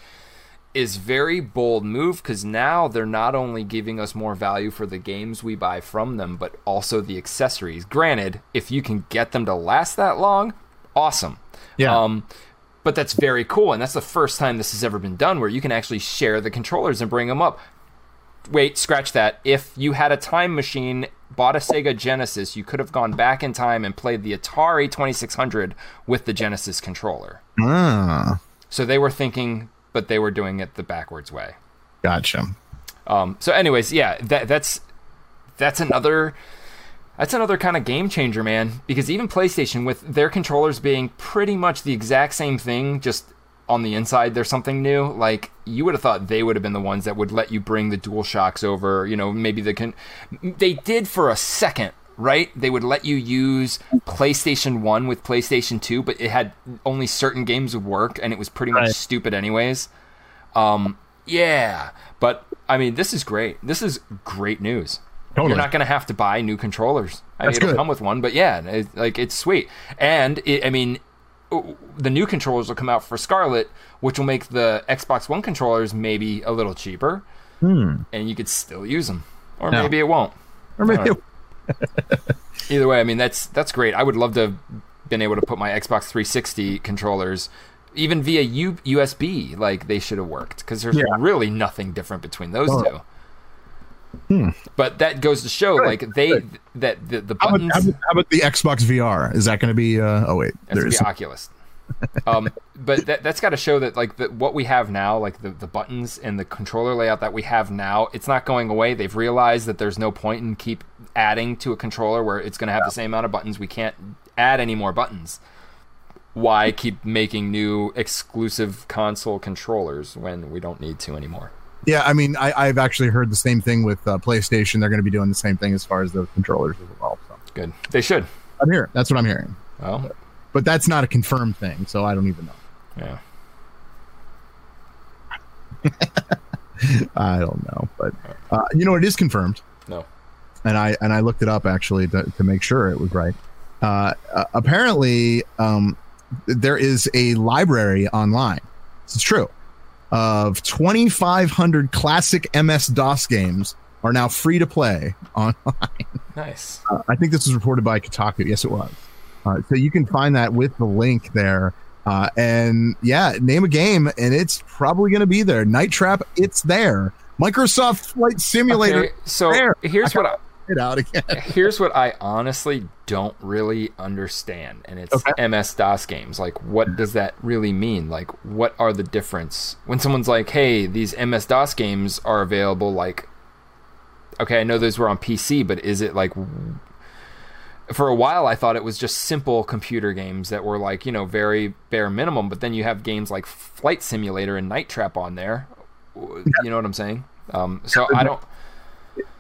is very bold move because now they're not only giving us more value for the games we buy from them, but also the accessories. Granted, if you can get them to last that long, awesome. Yeah. Um, but that's very cool, and that's the first time this has ever been done where you can actually share the controllers and bring them up. Wait, scratch that. If you had a time machine, bought a Sega Genesis, you could have gone back in time and played the Atari 2600 with the Genesis controller. Ah, So they were thinking, but they were doing it the backwards way. gotcha. Um, so, anyways, yeah, that that's that's another that's another kind of game changer, man. Because even PlayStation, with their controllers being pretty much the exact same thing, just on the inside, there's something new. Like you would have thought they would have been the ones that would let you bring the Dual Shocks over. You know, maybe the con- they did for a second. Right, they would let you use PlayStation One with PlayStation Two, but it had only certain games would work, and it was pretty much Right. stupid anyways. Um, yeah, but I mean, this is great. This is great news. Totally. You're not going to have to buy new controllers. I mean, That's it'll good. come with one, but yeah, it, like it's sweet. And it, I mean, the new controllers will come out for Scarlet, which will make the Xbox One controllers maybe a little cheaper, and you could still use them, or Hmm. No. maybe it won't. Or maybe. Either way, I mean, that's that's great. I would love to have been able to put my Xbox 360 controllers. Even via U- USB, like they should have worked, because there's Yeah. really nothing different between those Oh. two. Hmm. But that goes to show, Good, like they good. that the, the buttons. how about- how about the Xbox VR? Is that going to be? Uh, oh wait, That's there gonna is. be Oculus. um, but that, that's got to show that like the, what we have now, like the, the buttons and the controller layout that we have now, it's not going away. They've realized that there's no point in keep adding to a controller where it's going to have the same amount of buttons. We can't add any more buttons. Why keep making new exclusive console controllers when we don't need to anymore? Yeah, I mean, I, I've actually heard the same thing with uh, PlayStation. They're going to be doing the same thing as far as the controllers as well. So Good. They should. I'm here. That's what I'm hearing. Well, But that's not a confirmed thing, so I don't even know. yeah. I don't know, but uh, you know, it is confirmed, No. and I and I looked it up actually to, to make sure it was right. Uh, uh, apparently, um, there is a library online. This is true. Of 2,500 classic MS DOS games are now free to play online. Nice. Uh, I think this was reported by Kotaku. Yes, it was. Uh, so you can find that with the link there. Uh, and yeah, name a game, and it's probably going to be there. Night Trap, it's there. Microsoft Flight Simulator. Okay, so there. here's I what I, it out again. Here's what I honestly don't really understand, and it's Okay. MS DOS games. Like, what does that really mean? Like, what are the difference when someone's like, "Hey, these MS DOS games are available"? Like, okay, I know those were on PC, but is it like? For a while, I thought it was just simple computer games that were like, you know, very bare minimum. But then you have games like Flight Simulator and Night Trap on there. You know what I'm saying? Um, so I don't.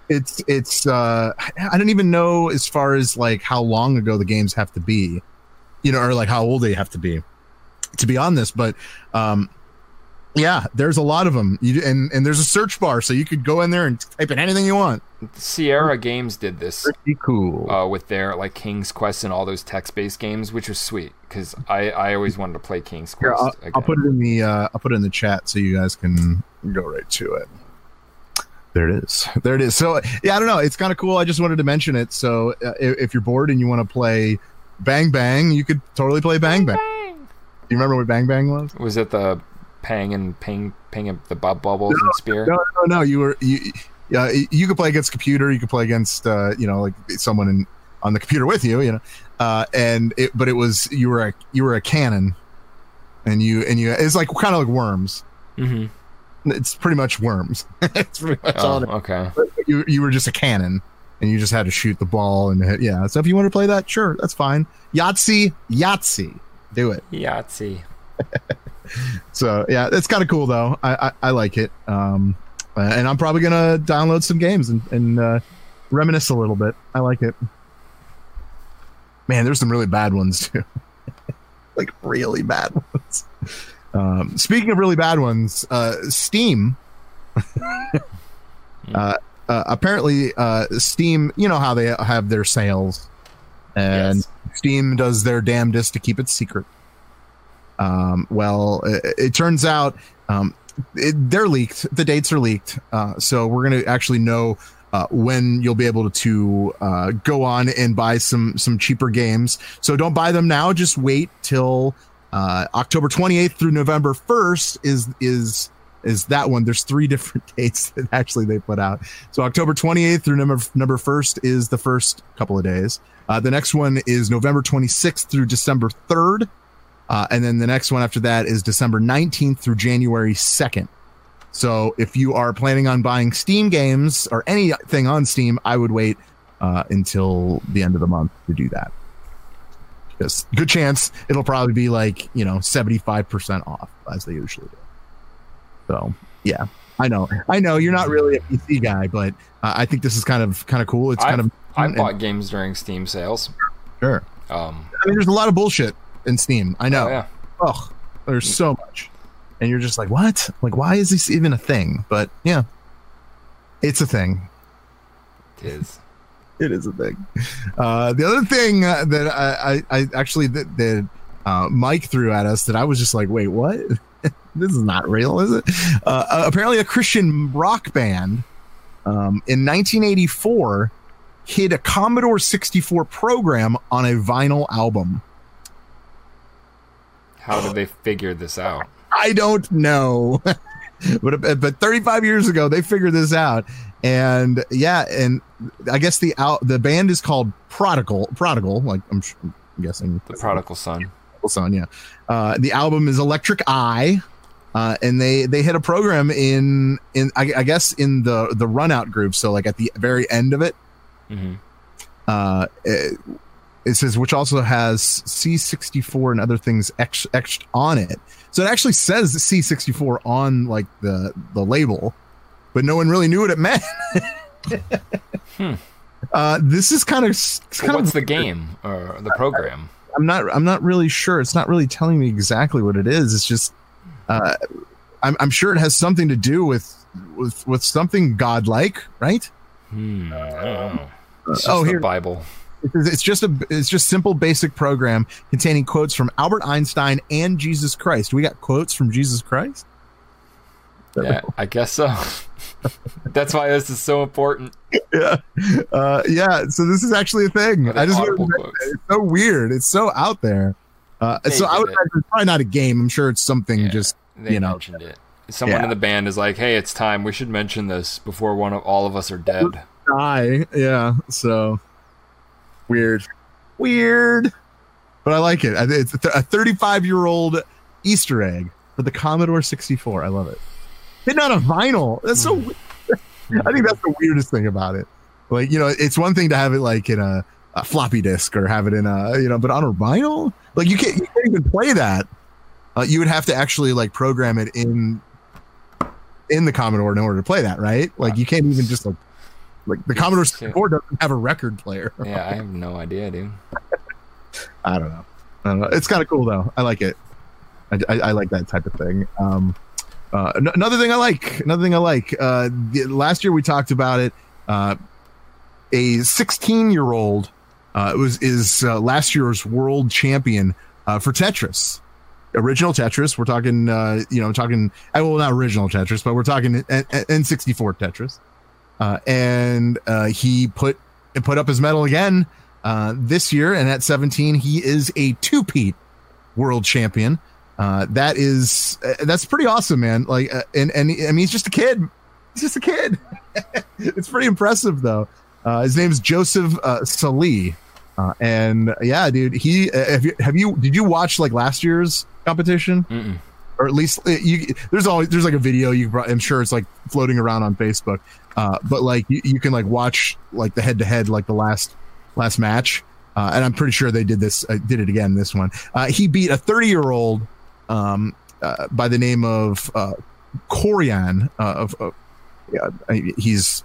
It's it's uh I don't even know as far as like how long ago the games have to be, you know, or like how old they have to be to be on this. But um yeah, there's a lot of them. You and and there's a search bar, so you could go in there and type in anything you want. Sierra Games did this Pretty cool. uh, with their like King's Quest and all those text-based games, which was sweet because I, I always wanted to play King's Here, Quest. I'll, again. I'll put it in the uh, I'll put it in the chat so you guys can go right to it. There it is. There it is. So yeah, I don't know. It's kind of cool. I just wanted to mention it. So uh, if, if you're bored and you want to play Bang Bang, you could totally play Bang Bang. Do you remember what Bang Bang was? Was it the Pang and Ping Ping and the Bob Bubbles and Spear? No, no, no. You were you. Yeah, you could play against computer. You could play against uh, you know like someone in on the computer with you. You know, uh, and it but it was you were a you were a cannon, and you and you it's like kind of like worms. Mm-hmm. It's pretty much worms. it's pretty much Oh, it okay. you you were just a cannon and you just had to shoot the ball and hit, yeah. So if you want to play that, sure, that's fine. Yahtzee, Yahtzee, do it. Yahtzee. So yeah, it's kind of cool though. I, I I like it. Um, uh, and I'm probably gonna download some games and and uh, reminisce a little bit. I like it. Man, there's some really bad ones too. like really bad ones. Um, speaking of really bad ones, uh, Steam. uh, uh, apparently, uh, Steam. You know how they have their sales, and Yes. Steam does their damnedest to keep it secret. Um, well, it, it turns out um, it, they're leaked. The dates are leaked, uh, so we're going to actually know uh, when you'll be able to uh, go on and buy some some cheaper games. So don't buy them now. Just wait till uh, October 28th through November 1st is is is that one. There's three different dates that actually they put out. So October 28th through number number 1st is the first couple of days. Uh, the next one is November 26th through December 3rd. Uh, and then the next one after that is December 19th through January 2nd. So if you are planning on buying Steam games or anything on Steam, I would wait uh, until the end of the month to do that. Because good chance it'll probably be like, you know, 75% off as they usually do. So yeah, I know. I know you're not really a PC guy, but uh, I think this is kind of kind of cool. It's kind I've, of I and- bought games during Steam sales. sure. Um, I mean, there's a lot of bullshit in Steam. I know. oh, yeah. Ugh, there's so much. And you're just like, what? Like, why is this even a thing? But yeah, it's a thing. It is. It is a thing. Uh, the other thing uh, that I, I, I actually that, that uh, Mike threw at us that I was just like, wait, what? this is not real, is it? Uh, uh, apparently, a Christian rock band um, in 1984 hid a Commodore 64 program on a vinyl album. How did they figure this out? I don't know. but but 35 years ago they figured this out and yeah and I guess the out the band is called Prodigal Prodigal like I'm, I'm guessing The prodigal son. Prodigal Son yeah uh the album is Electric Eye uh and they they hit a program in in I, I guess in the the run out groove so like at the very end of it mm-hmm. uh it, it says which also has C64 and other things etched, etched on it. So it actually says C64 on like the the label, but no one really knew what it meant. Hmm. Uh, this is kind of kind what's of the game or the program? I'm not I'm not really sure. It's not really telling me exactly what it is. It's just uh, I'm I'm sure it has something to do with with with something godlike, right? Hmm. I don't know. Oh, the here- Bible. It's just a it's just simple basic program containing quotes from Albert Einstein and Jesus Christ. We got quotes from Jesus Christ. Yeah, I guess so. That's why this is so important. Yeah, uh, yeah. So this is actually a thing. I just audible wanted to- quotes? it's so weird. It's so out there. Uh, so I would it. imagine it's probably not a game. I'm sure it's something Yeah. just They you know. mentioned it. Someone Yeah. in the band is like, "Hey, it's time. We should mention this before one of all of us are dead." die. Yeah. So weird, weird. But I like it. It's a 35 year old Easter egg for the Commodore 64. I love it. Hidden on a vinyl. That's so. I think that's the weirdest thing about it. Like you know, it's one thing to have it like in a, a floppy disk or have it in a you know, but on a vinyl, like you can't you can't even play that. Uh, you would have to actually like program it in in the Commodore in order to play that, right? Like you can't even just like like the Commodore 64 doesn't have a record player. Yeah, I have no idea, dude. I don't know. I don't know. It's kind of cool though. I like it. I, I, I like that type of thing. Um, uh, an- another thing I like. Another thing I like. Uh, the, last year we talked about it. Uh, a 16 year old uh, was is uh, last year's world champion uh, for Tetris. Original Tetris. We're talking. You know, talking. Well, not original Tetris, but we're talking N- N- N64 Tetris. And he put put up his medal again this year, and at 17, he is a two-peat world champion. Uh, that is uh, that's pretty awesome, man. Like, uh, and and I mean, he's just a kid. He's just a kid. it's pretty impressive, though. Uh, his name's Joseph uh, Saelee, uh, and yeah, dude. He uh, have you have you did you watch like last year's competition? Mm-mm. or at least you there's always there's like a video you i'm sure it's like floating around on facebook uh but like you, you can like watch like the head to head like the last last match uh and i'm pretty sure they did this uh, did it again this one uh he beat a 30 year old um uh, by the name of uh Koryan uh, of yeah, he's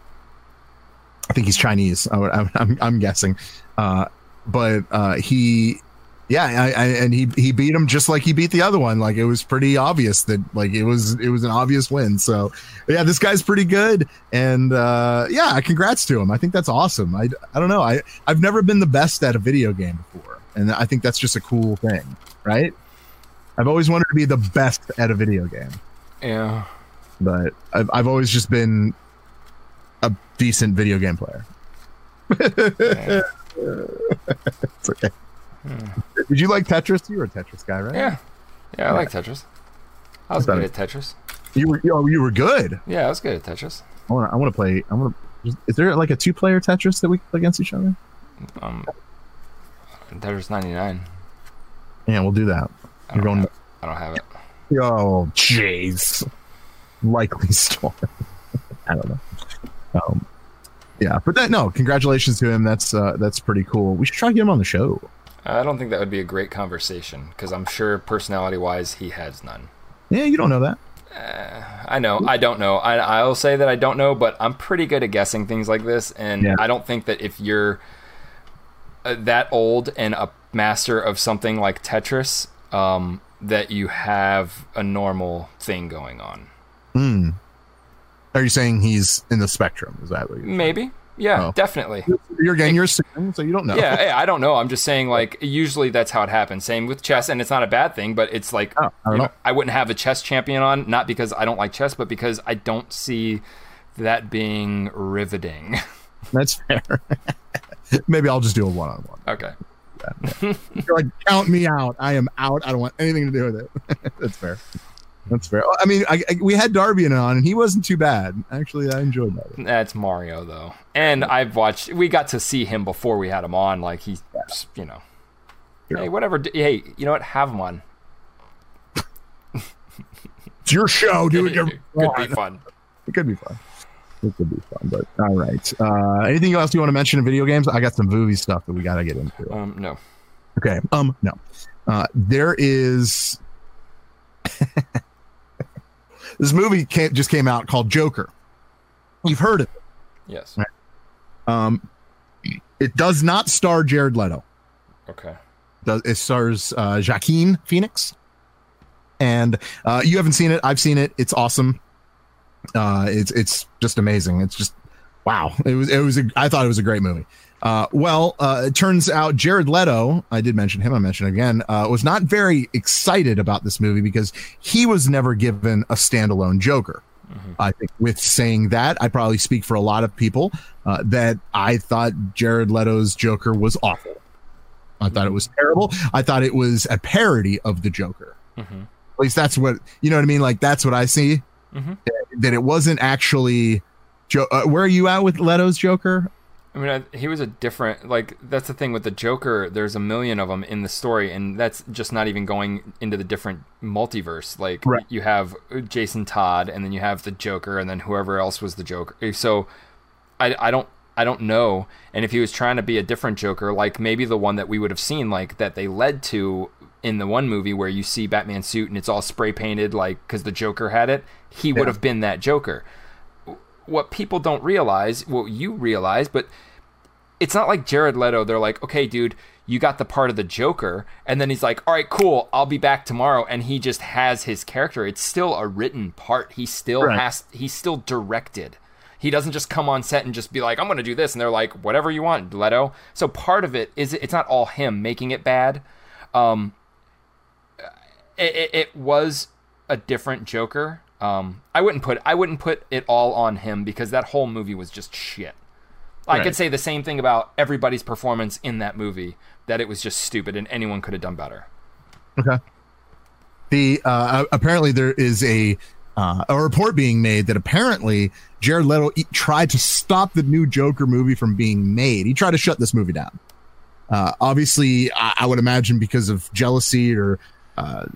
I think he's Chinese. I I'm guessing, uh, but uh, he, yeah, I, I, and he he beat him just like he beat the other one. Like it was pretty obvious that like it was it was an obvious win. So yeah, this guy's pretty good, and uh, yeah, congrats to him. I think that's awesome. I I don't know. I I've never been the best at a video game before, and I think that's just a cool thing, right? I've always wanted to be the best at a video game Yeah. but I've, I've always just been a decent video game player. it's okay. Did you like Tetris? You were a Tetris guy, right? Yeah. Yeah, I like Tetris. I was good at Tetris. You were. Oh, you were good. Yeah, I was good at Tetris. I want. to I want to play. I want to. Is there like a two-player Tetris that we play against each other? Um, Tetris 99. Yeah, we'll do that. I don't, have, I don't have it. Oh, jeez. Likely story. I don't know. Um, yeah, but that no. Congratulations to him. That's uh, that's pretty cool. We should try to get him on the show. I don't think that would be a great conversation because I'm sure personality wise he has none. Yeah, you don't know that. I know. I don't know. I, I'll say that I don't know, but I'm pretty good at guessing things like this. And Yeah. I don't think that if you're uh, that old and a master of something like Tetris, um, that you have a normal thing going on. Hmm. Are you saying he's in the spectrum? Is that what you're Maybe. Yeah, Oh. definitely. You're again, you're assuming, so you don't know. Yeah, yeah, I don't know. I'm just saying, like, usually that's how it happens. Same with chess, and it's not a bad thing, but it's like, Oh, I don't you know. know, I wouldn't have a chess champion on, not because I don't like chess, but because I don't see that being riveting. That's fair. Maybe I'll just do a one on one. okay. You're like, count me out. I am out. I don't want anything to do with it. That's fair. That's fair. I mean, I, I, we had Darby on, and he wasn't too bad. Actually, I enjoyed that. That's Mario, though. And I've watched, we got to see him before we had him on. Like, he's, you know, Yeah. hey, whatever. Hey, you know what? Have him on. It's your show, dude. You're Could be fun. It could be fun. It could be fun. But all right. Uh, anything else you want to mention in video games? I got some movie stuff that we got to get into. Um, no. Okay. Um. No. Uh. There is. this movie came, just came out called Joker. You've heard of it. Yes. Um. It does not star Jared Leto. Okay. Does it stars uh, Joaquin Phoenix? And uh, you haven't seen it. I've seen it. It's awesome. Uh, it's it's just amazing. It's just wow. It was it was. A, I thought it was a great movie. Uh, well, uh, it turns out Jared Leto. I did mention him. I mentioned again. Uh, was not very excited about this movie because he was never given a standalone Joker. I think with saying that, I probably speak for a lot of people uh, that I thought Jared Leto's Joker was awful. I thought it was terrible. I thought it was a parody of the Joker. Mhm. At least that's what you know what I mean. Like that's what I see. Mhm. That it wasn't actually Jo- uh, where are you at with Leto's Joker? I mean, I, he was a different. Like that's the thing with the Joker. There's a million of them in the story, and that's just not even going into the different multiverse. Like Right. you have Jason Todd, and then you have the Joker, and then whoever else was the Joker. So I, I don't I don't know. And if he was trying to be a different Joker, like maybe the one that we would have seen, like that they led to in the one movie where you see Batman suit and it's all spray painted, like because the Joker had it, he would have been that Joker. What people don't realize, what you realize, but it's not like Jared Leto. They're like, okay, dude, you got the part of the Joker, and then he's like, all right, cool, I'll be back tomorrow, and he just has his character. It's still a written part. He still Right. has. He's still directed. He doesn't just come on set and just be like, I'm going to do this, and they're like, whatever you want, Leto. So part of it is it's not all him making it bad. Um, it, it, it was a different Joker. Um, I wouldn't put I wouldn't put it all on him because that whole movie was just shit. I Right. could say the same thing about everybody's performance in that movie that it was just stupid and anyone could have done better. Okay. The uh, apparently there is a uh, a report being made that apparently Jared Leto e- tried to stop the new Joker movie from being made. He tried to shut this movie down. Uh, obviously, I, I would imagine because of jealousy or uh,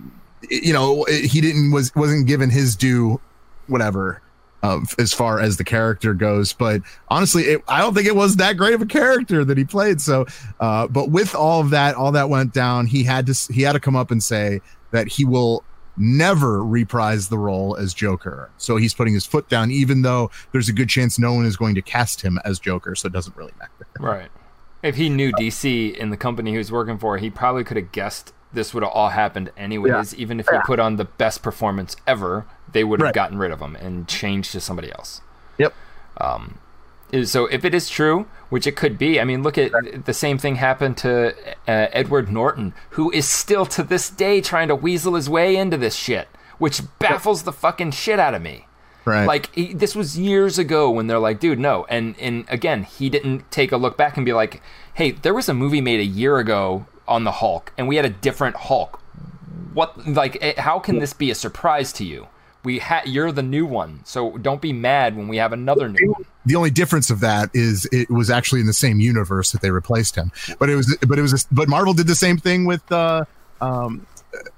you know he didn't was wasn't given his due, whatever. Of as far as the character goes, but honestly, it, I don't think it was that great of a character that he played. So, uh, but with all of that, all that went down, he had to he had to come up and say that he will never reprise the role as Joker. So he's putting his foot down, even though there's a good chance no one is going to cast him as Joker. So it doesn't really matter. Right. If he knew DC in the company he was working for, he probably could have guessed this would have all happened anyways. Even if he put on the best performance ever, they would have Right. gotten rid of him and changed to somebody else. Yep. Is- So if it is true, which it could be, I mean, look at the same thing happened to uh, Edward Norton, who is still to this day trying to weasel his way into this shit, which baffles the fucking shit out of me. Right. Like he, this was years ago when they're like, dude, no. And and again, he didn't take a look back and be like, hey, there was a movie made a year ago on the Hulk, and we had a different Hulk. What like eh, how can this be a surprise to you? We ha- you're the new one, so don't be mad when we have another new one. the only difference of that is it was actually in the same universe that they replaced him. But it was but it was but Marvel did the same thing with uh um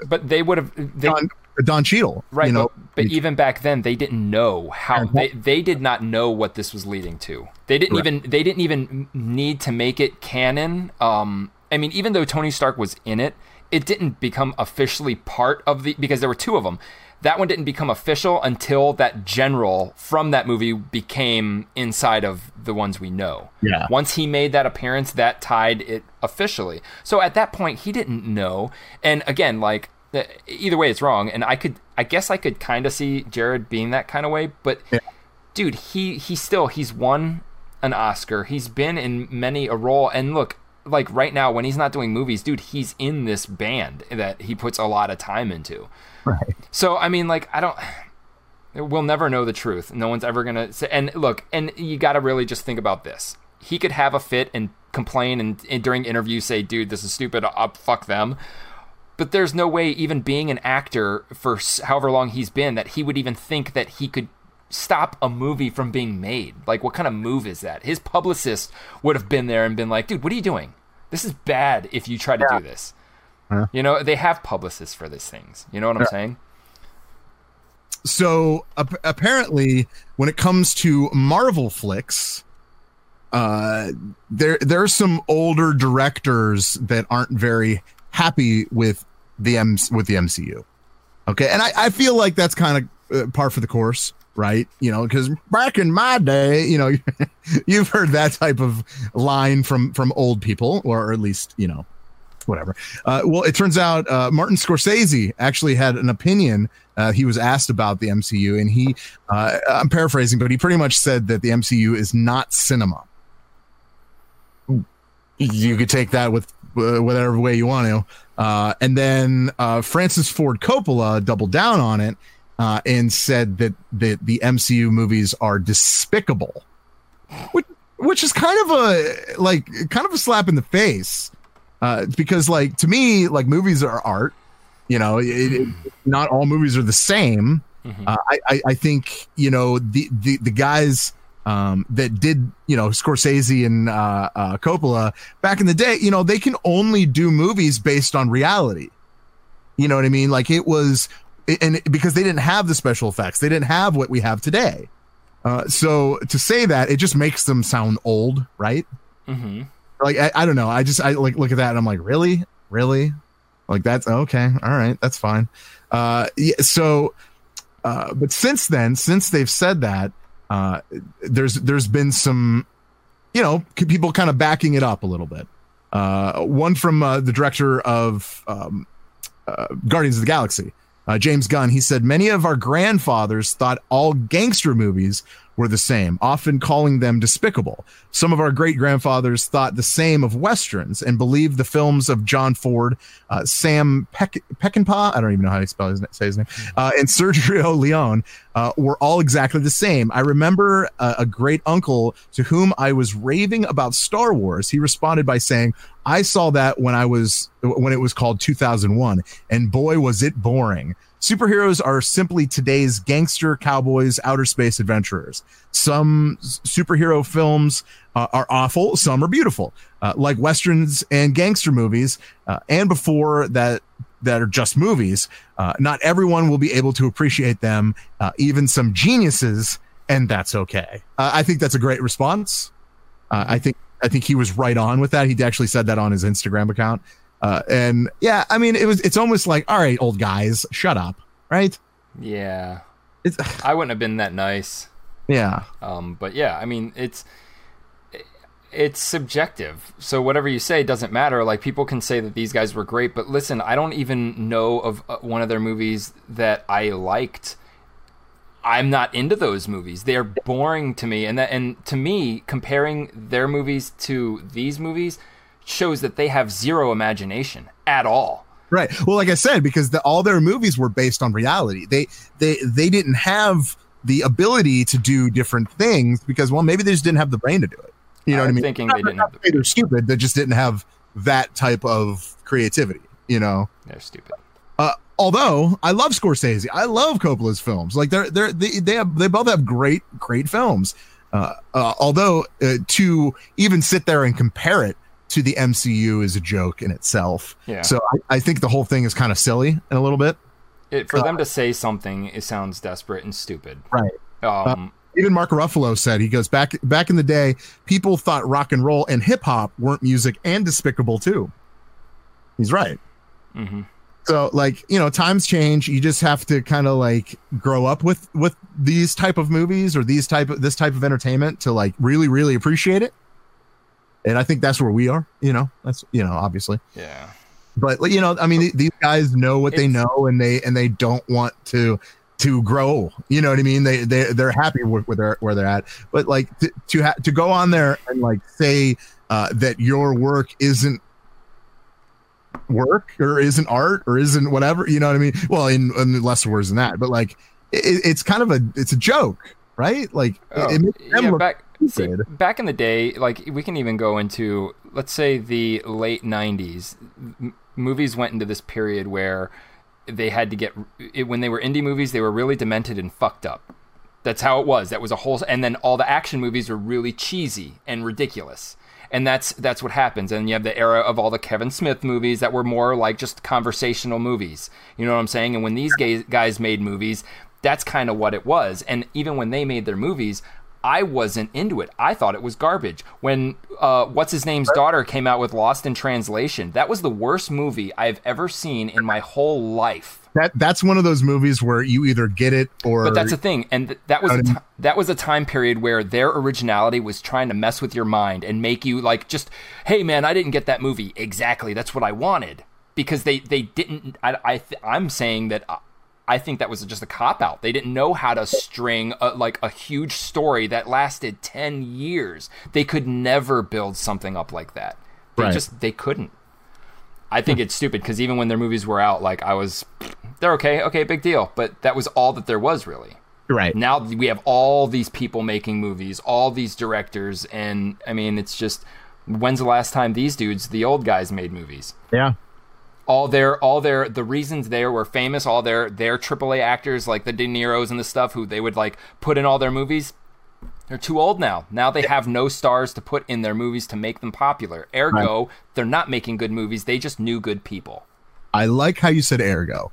But they would have they, Don, Don Cheadle. right. You know, but, but even back then, they didn't know how they they did not know what this was leading to. They didn't Right. even they didn't even need to make it canon. Um, I mean, even though Tony Stark was in it, it didn't become officially part of the because there were two of them. That one didn't become official until that general from that movie became inside of the ones we know. Yeah. Once he made that appearance, that tied it officially. So at that point, he didn't know. And again, like either way, it's wrong. And I could, I guess, I could kind of see Jared being that kind of way. But dude, he he still he's won an Oscar. He's been in many a role. And look, like right now when he's not doing movies, dude, he's in this band that he puts a lot of time into. Right. So I mean, like I don't. We'll never know the truth. No one's ever gonna say. And look, and you got to really just think about this. He could have a fit and complain, and, and during interviews say, "Dude, this is stupid. Up, fuck them." But there's no way, even being an actor for however long he's been, that he would even think that he could stop a movie from being made. Like, what kind of move is that? His publicist would have been there and been like, "Dude, what are you doing? This is bad. If you try to do this." You know, they have publicists for these things. You know what I'm saying? so ap- apparently when it comes to Marvel flicks, uh, there there are some older directors that aren't very happy with the M with the MCU. Okay, and I, I feel like that's kind of uh, par for the course, right? You know, because back in my day, you know, you've heard that type of line from from old people, or at least you know whatever. Uh, well, it turns out uh, Martin Scorsese actually had an opinion. Uh, he was asked about the MCU, and he, uh, I'm paraphrasing, but he pretty much said that the MCU is not cinema. You could take that with uh, whatever way you want to. Uh, and then Francis Ford Coppola doubled down on it uh, and said that, that the MCU movies are despicable, which, which is kind of a like kind of a slap in the face uh, because like to me like movies are art you know it, it, not all movies are the same uh, I, I i think you know the, the the guys um, that did you know Scorsese and uh, uh, Coppola back in the day, you know, they can only do movies based on reality. You know what I mean? Like it was, and because they didn't have the special effects, they didn't have what we have today. Uh, so to say that, it just makes them sound old, right? Mm-hmm. Like I, I don't know. I just I like look at that and I'm like, really, really, like that's okay. All right, that's fine. Uh, yeah. So, uh, but since then, since they've said that, uh, there's there's been some, you know, people kind of backing it up a little bit. Uh, one from uh, the director of um, uh, Guardians of the Galaxy, uh, James Gunn. He said many of our grandfathers thought all gangster movies were the same, often calling them despicable. Some of our great grandfathers thought the same of westerns and believed the films of John Ford, uh, Sam Peck- Peckinpah, I don't even know how to spell his, say his name, uh, and Sergio Leone uh, were all exactly the same. I remember a, a great uncle to whom I was raving about Star Wars. He responded by saying, I saw that when I was when it was called 2001, and boy was it boring. Superheroes are simply today's gangster cowboys, outer space adventurers. Some superhero films uh, are awful, some are beautiful, uh, like westerns and gangster movies. Uh, and before that, that are just movies. Uh, not everyone will be able to appreciate them, uh, even some geniuses, and that's okay. Uh, I think that's a great response. I think I think he was right on with that. He actually said that on his Instagram account. Uh, and yeah, I mean, it was it's almost like, all right, old guys, shut up, right? Yeah. It's I wouldn't have been that nice. yeah, Um, but yeah, I mean, it's it's subjective. So whatever you say doesn't matter. Like people can say that these guys were great, but listen, I don't even know of uh, one of their movies that I liked. I'm not into those movies. They're boring to me, and that and to me, comparing their movies to these movies shows that they have zero imagination at all. right. Well, like I said, because the, all their movies were based on reality. They they they didn't have the ability to do different things because well, maybe they just didn't have the brain to do it. You know I'm what I mean? thinking they didn't have the Not that They're stupid. They just didn't have that type of creativity. You know. They're stupid. Uh, although I love Scorsese, I love Coppola's films. Like they're they're they they have they both have great great films. Uh, uh, although uh, to even sit there and compare it to the MCU is a joke in itself. Yeah. So I, I think the whole thing is kind of silly in a little bit. It, for them to say something, it sounds desperate and stupid. Right. Um, Even Mark Ruffalo said he goes back back in the day, people thought rock and roll and hip hop weren't music and despicable too. He's right. mhm. so like you know times change you just have to kind of like grow up with with these type of movies or these type of this type of entertainment to like really really appreciate it and i think that's where we are you know that's you know obviously. Yeah. but you know i mean th- these guys know what they know and they and they don't want to to grow. You know what i mean? They they they're happy with where they're where they're at. But like to to, ha- to go on there and like say uh that your work isn't work or isn't art or isn't whatever you know what i mean? Well in, in less words than that but like it, it's kind of a it's a joke right like Oh, it, yeah, back stupid. back in the day, like we can even go into let's say the late '90s. M- movies went into this period where they had to get it, when they were indie movies, they were really demented and fucked up. That's how it was. That was a whole, and then all the action movies were really cheesy and ridiculous. And that's that's what happens. And you have the era of all the Kevin Smith movies that were more like just conversational movies. You know what I'm saying? And when these guys made movies, that's kind of what it was. And even when they made their movies, I wasn't into it. I thought it was garbage. When uh, what's his name's daughter came out with Lost in Translation, that was the worst movie I've ever seen in my whole life. that that's one of those movies where you either get it or But that's the thing, and th- that was a Um, that was a time period where their originality was trying to mess with your mind and make you like just, hey man, I didn't get that movie exactly. That's what I wanted because they they didn't. I, I th- I'm saying that. I- think that was just a cop out. They didn't know how to string a, like a huge story that lasted ten years. They could never build something up like that. They Right. just they couldn't. I think it's stupid because even when their movies were out, like I was, they're okay, okay, big deal. But that was all that there was really. right Now we have all these people making movies, all these directors, and I mean, it's just when's the last time these dudes, the old guys, made movies? yeah All their, all their, the reasons they were famous, all their, their AAA actors like the De Niro's and the stuff who they would like put in all their movies. They're too old now. Now they have no stars to put in their movies to make them popular. Ergo, they're not making good movies. They just knew good people. I like how you said ergo.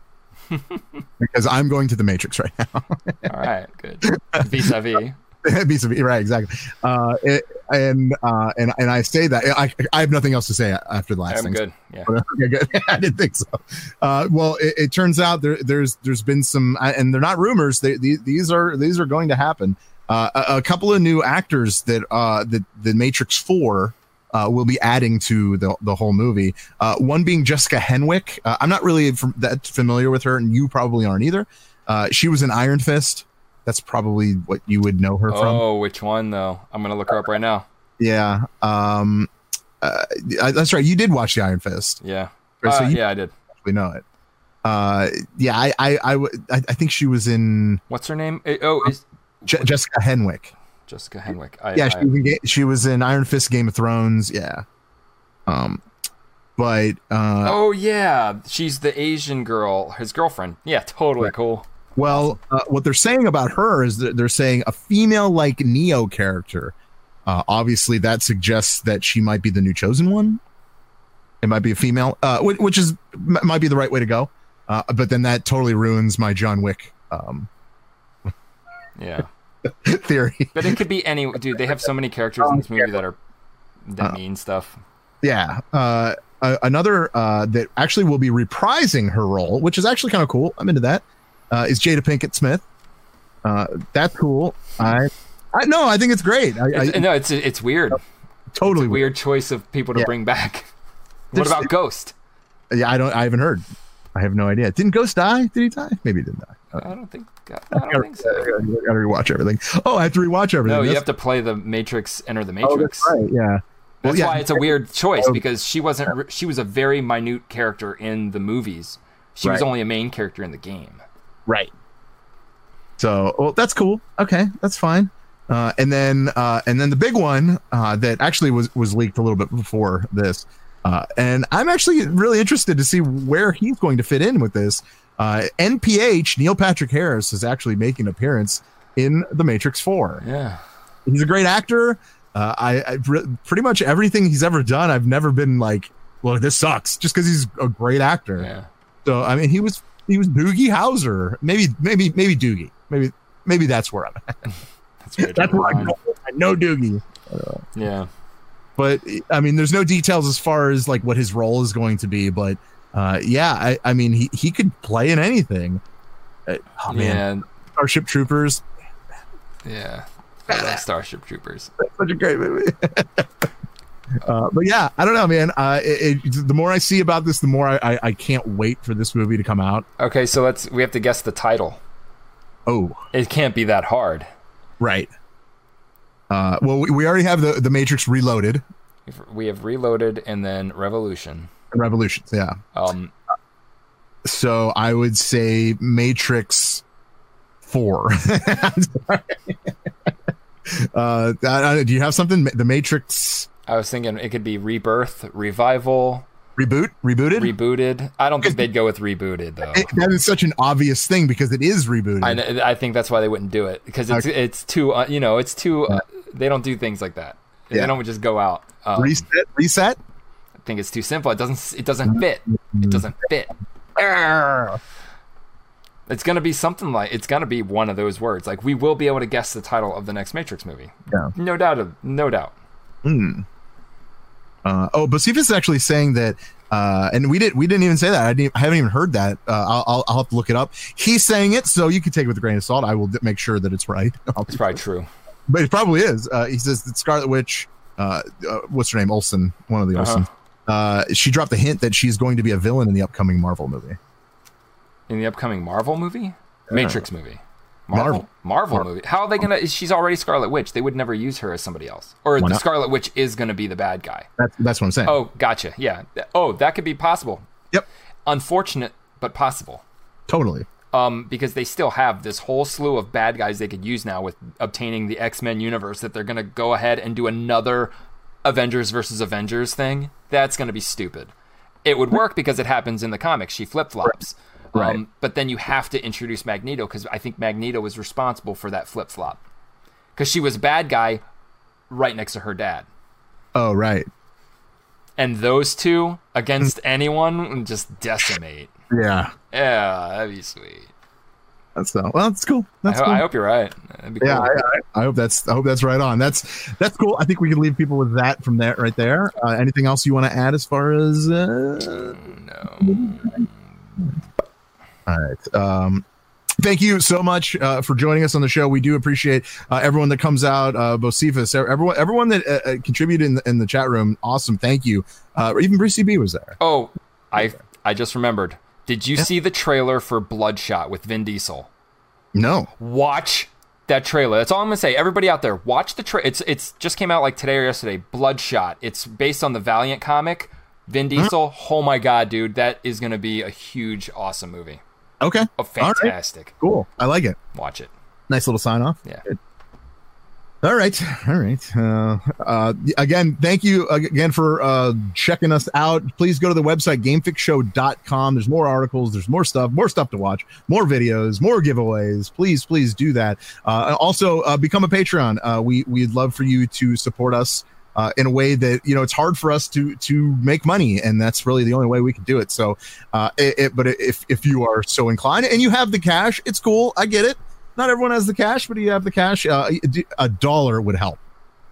because I'm going to the Matrix right now. All right, good. Vis-a-vis. vis-a-vis, right, exactly. Uh, it, and uh, and and I say that I I have nothing else to say after the last I'm thing. good. Yeah. Okay, good. I didn't think so. Uh, well, it, it turns out there, there's there's been some, and they're not rumors. They, these, these are these are going to happen. Uh, a, a couple of new actors that uh, that the Matrix Four uh, will be adding to the the whole movie. Uh, one being Jessica Henwick. Uh, I'm not really f- that familiar with her, and you probably aren't either. Uh, she was in Iron Fist. That's probably what you would know her from. Oh, which one though? I'm gonna look her up right now. Yeah. Um, uh, that's right. You did watch the Iron Fist. Yeah. Right, so Uh, yeah, I did. actually know it. Uh, yeah, I, I, I, w- I I think she was in What's her name? Eh, Oh, is Je- Jessica Henwick. Jessica Henwick. I, Yeah, I- she was, in, she was in Iron Fist, Game of Thrones. Yeah. Um, but uh, oh yeah, she's the Asian girl, his girlfriend. Yeah, totally cool. Well, uh, what they're saying about her is that they're saying a female like Neo character. Uh, obviously, that suggests that she might be the new chosen one. It might be a female, uh, which, which is m- might be the right way to go. Uh, but then that totally ruins my John Wick um, Yeah, theory. but it could be any dude. They have so many characters in this movie that are that Uh, mean stuff. Yeah. Uh, uh, another uh, that actually will be reprising her role, which is actually kind of cool. I'm into that. Uh, is Jada Pinkett Smith? Uh, that's cool. I, I no, I think it's great. I, It's, I no, it's it's weird. totally Weird choice of people to Yeah. bring back. What There's- about Ghost? Yeah, I don't. I haven't heard. I have no idea. Didn't Ghost die? Did he die? Maybe he didn't die. I don't think. I don't think so. I gotta rewatch everything. Oh, I have to rewatch everything. No, you That's- have to play the Matrix. Enter the Oh, Matrix. that's right. Yeah. Well, That's yeah. why it's a weird choice Oh. because she wasn't. She was a very minute character in the movies. She was only a main character in the game. Right. So, well, that's cool. Okay, that's fine. Uh, and then, uh, and then the big one uh, that actually was was leaked a little bit before this, uh, and I'm actually really interested to see where he's going to fit in with this. Uh, NPH Neil Patrick Harris is actually making an appearance in The Matrix Four. Yeah. He's a great actor. Uh, I, I pretty much everything he's ever done, I've never been like, well, this sucks, just because he's a great actor. Yeah. So I mean, he was he was Doogie Howser. maybe maybe maybe Doogie, maybe maybe that's where I'm at. That's weird. That's where I know, I know Doogie, Yeah. but I mean, there's no details as far as like what his role is going to be. But uh, yeah, I, I mean, he he could play in anything. Uh, oh man, Yeah. Starship Troopers, Yeah. I love Starship Troopers. such a great movie. Uh, but yeah, I don't know, man. Uh, it, it, the more I see about this, the more I, I, I can't wait for this movie to come out. Okay, so let's. We have to guess the title. Oh, It can't be that hard. right. Uh, well, we, we already have the the Matrix Reloaded, We have Reloaded and then Revolution. Revolutions. Yeah. Um, So I would say Matrix Four. Uh, do you have something? The Matrix I was thinking it could be Rebirth, Revival, reboot, rebooted. Rebooted. I don't think they'd go with Rebooted though. It- that is such an obvious thing because it is rebooted. I, I think that's why they wouldn't do it because it's Okay. it's too uh, you know it's too uh, they don't do things like that. Yeah. They don't just go out. Um, reset, reset. I think it's too simple. It doesn't it doesn't fit. It doesn't fit. It's gonna be something like it's gonna be one of those words. Like we will be able to guess the title of the next Matrix movie. Yeah. No doubt. Of, no doubt. Hmm. Uh, oh, Bocephus is actually saying that, uh, and we didn't we didn't even say that. I, didn't, I haven't even heard that. Uh, I'll, I'll I'll have to look it up. He's saying it, so you can take it with a grain of salt. I will d- make sure that it's right. It's probably true. but it probably is. Uh, he says that Scarlet Witch, uh, uh, what's her name, Olsen, one of the Uh-huh. Olsen. Uh, she dropped the hint that she's going to be a villain in the upcoming Marvel movie. In the upcoming Marvel movie, Matrix movie. Marvel. Marvel movie. How are they gonna? She's already Scarlet Witch. They would never use her as somebody else. Or Why the not? Scarlet Witch is gonna be the bad guy. That's that's what I'm saying. Oh, gotcha. Yeah. Oh, that could be possible. Yep, Unfortunate, but possible. totally. Um, because they still have this whole slew of bad guys they could use now with obtaining the X Men universe. That they're gonna go ahead and do another Avengers versus Avengers thing. That's gonna be stupid. It would work because it happens in the comics. She flip flops. Right. Um, but then you have to introduce Magneto because I think Magneto was responsible for that flip flop. because she was a bad guy right next to her dad. Oh, right. And those two against anyone would just decimate. Yeah. Yeah, that'd be sweet. That's uh, well, that's cool. I, That's ho- cool. I hope you're right. Be yeah, cool. I, I, I hope that's I hope that's right on. That's that's cool. I think we can leave people with that from there right there. Uh, anything else you want to add as far as? Uh... no. All right. Um, thank you so much uh, for joining us on the show. We do appreciate uh, everyone that comes out, uh, Bocephus, everyone, everyone that uh, uh, contributed in the, in the chat room. Awesome. Thank you. Uh, even Brucey B was there. Oh, I I just remembered. Did you see the trailer for Bloodshot with Vin Diesel? No. Watch that trailer. That's all I'm gonna say. Everybody out there, watch the trailer. It's it's just came out like today or yesterday. Bloodshot. It's based on the Valiant comic. Vin Diesel. Oh my god, dude, that is gonna be a huge, awesome movie. Okay. Oh, All right. fantastic. Cool. I like it. Watch it. Nice little sign off. Yeah. Good. All right. All right. Uh, uh, again, thank you again for uh, checking us out. Please go to the website, gamefixshow.com. There's more articles, there's more stuff, more stuff to watch, more videos, more giveaways. Please, please do that. Uh, also, uh, become a Patreon. Uh, we, we'd love for you to support us. Uh, in a way that you know it's hard for us to to make money, and that's really the only way we can do it. So, uh, it, it, but if if you are so inclined and you have the cash, it's cool. I get it not everyone has the cash, but you have the cash. Uh, a dollar would help.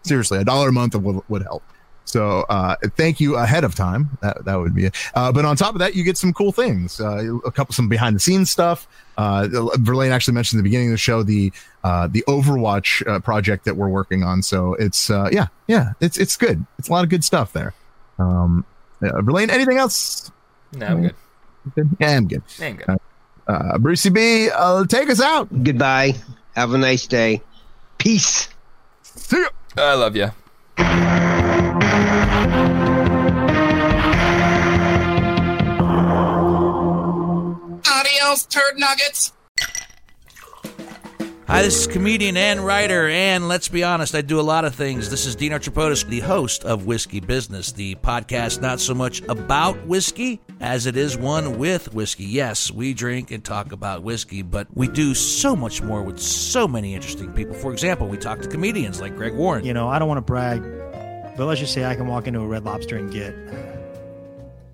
Seriously, a dollar a month would, would help. So uh, thank you ahead of time. That, that would be it. Uh, but on top of that, you get some cool things. Uh, a couple some behind the scenes stuff. Uh, Verlaine actually mentioned at the beginning of the show the uh, the Overwatch uh, project that we're working on. So it's uh, yeah yeah it's it's good. It's a lot of good stuff there. Um, uh, Verlaine, anything else? No, I'm good. Yeah, I'm good. I'm good. Uh, Brucey B, uh, take us out. Goodbye. Have a nice day. Peace. See you. I love you. Adios, turd nuggets. Hi, this is comedian and writer, and let's be honest, I do a lot of things. This is Dino Tripodis, the host of Whiskey Business, the podcast not so much about whiskey as it is one with whiskey. Yes, we drink and talk about whiskey, but we do so much more with so many interesting people. For example, we talk to comedians like Greg Warren. You know, I don't want to brag, but let's just say I can walk into a Red Lobster and get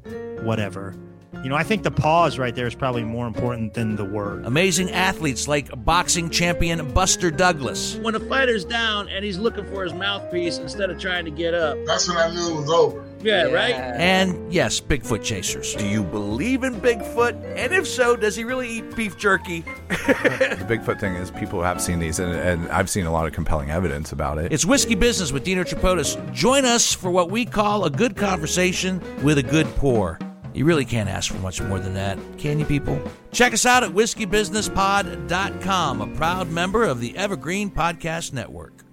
uh, whatever. You know, I think the pause right there is probably more important than the word. Amazing athletes like boxing champion Buster Douglas. When a fighter's down and he's looking for his mouthpiece instead of trying to get up. That's when I knew it was over. Yeah, yeah, right? And yes, Bigfoot chasers. Do you believe in Bigfoot? And if so, does he really eat beef jerky? the Bigfoot thing is people have seen these, and, and, I've seen a lot of compelling evidence about it. It's Whiskey Business with Dino Tripodis. Join us for what we call a good conversation with a good pour. You really can't ask for much more than that, can you, people? Check us out at whiskeybusinesspod.com, a proud member of the Evergreen Podcast Network.